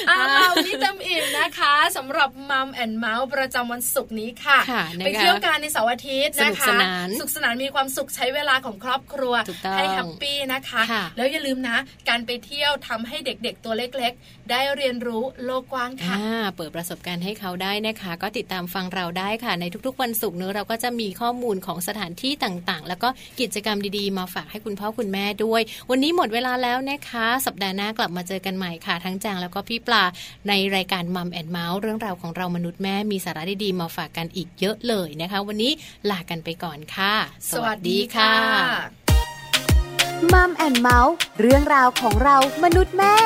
อาเรานี่เต็มอิ่มนะคะสำหรับมัมแอนเมาส์ประจำวันศุกร์นี้ค่ะค่ะนะคะไปเที่ยวกันในเสาร์อาทิตย์นะคะสนุกสนานสุขสนานมีความสุขใช้เวลาของครอบครัวถูกต้องให้แฮปปี้นะคะค่ะแล้วอย่าลืมนะ การไปเที่ยวทำให้เด็กๆตัวเล็ก ๆ ได้เรียนรู้โลกกว้างค่ะอ่าเปิดประสบการณ์ให้เขาได้นะคะ ก็ติดตามฟังเราได้ค่ะ ในทุกๆ วันศุกร์เนื้อะเราก็จะมีข้อมูลของสถานที่ต่างๆ แล้วก็กิจกรรมดีๆ มาฝากให้คุณพ่อคุณแม่ด้วย วันนี้หมดเวลาแล้วนะคะ สัปดาห์หน้ากลับมาเจอกันใหม่ค่ะ ทั้งจางแล้วก็พี่ปลาในรายการมัมแอนเมาส์เรื่องราวของเรามนุษย์แม่มีสาระดีๆมาฝากกันอีกเยอะเลยนะคะ วันนี้ลากันไปก่อนค่ะ สวัสดีค่ะมัมแอนเมาส์เรื่องราวของเรามนุษย์แม่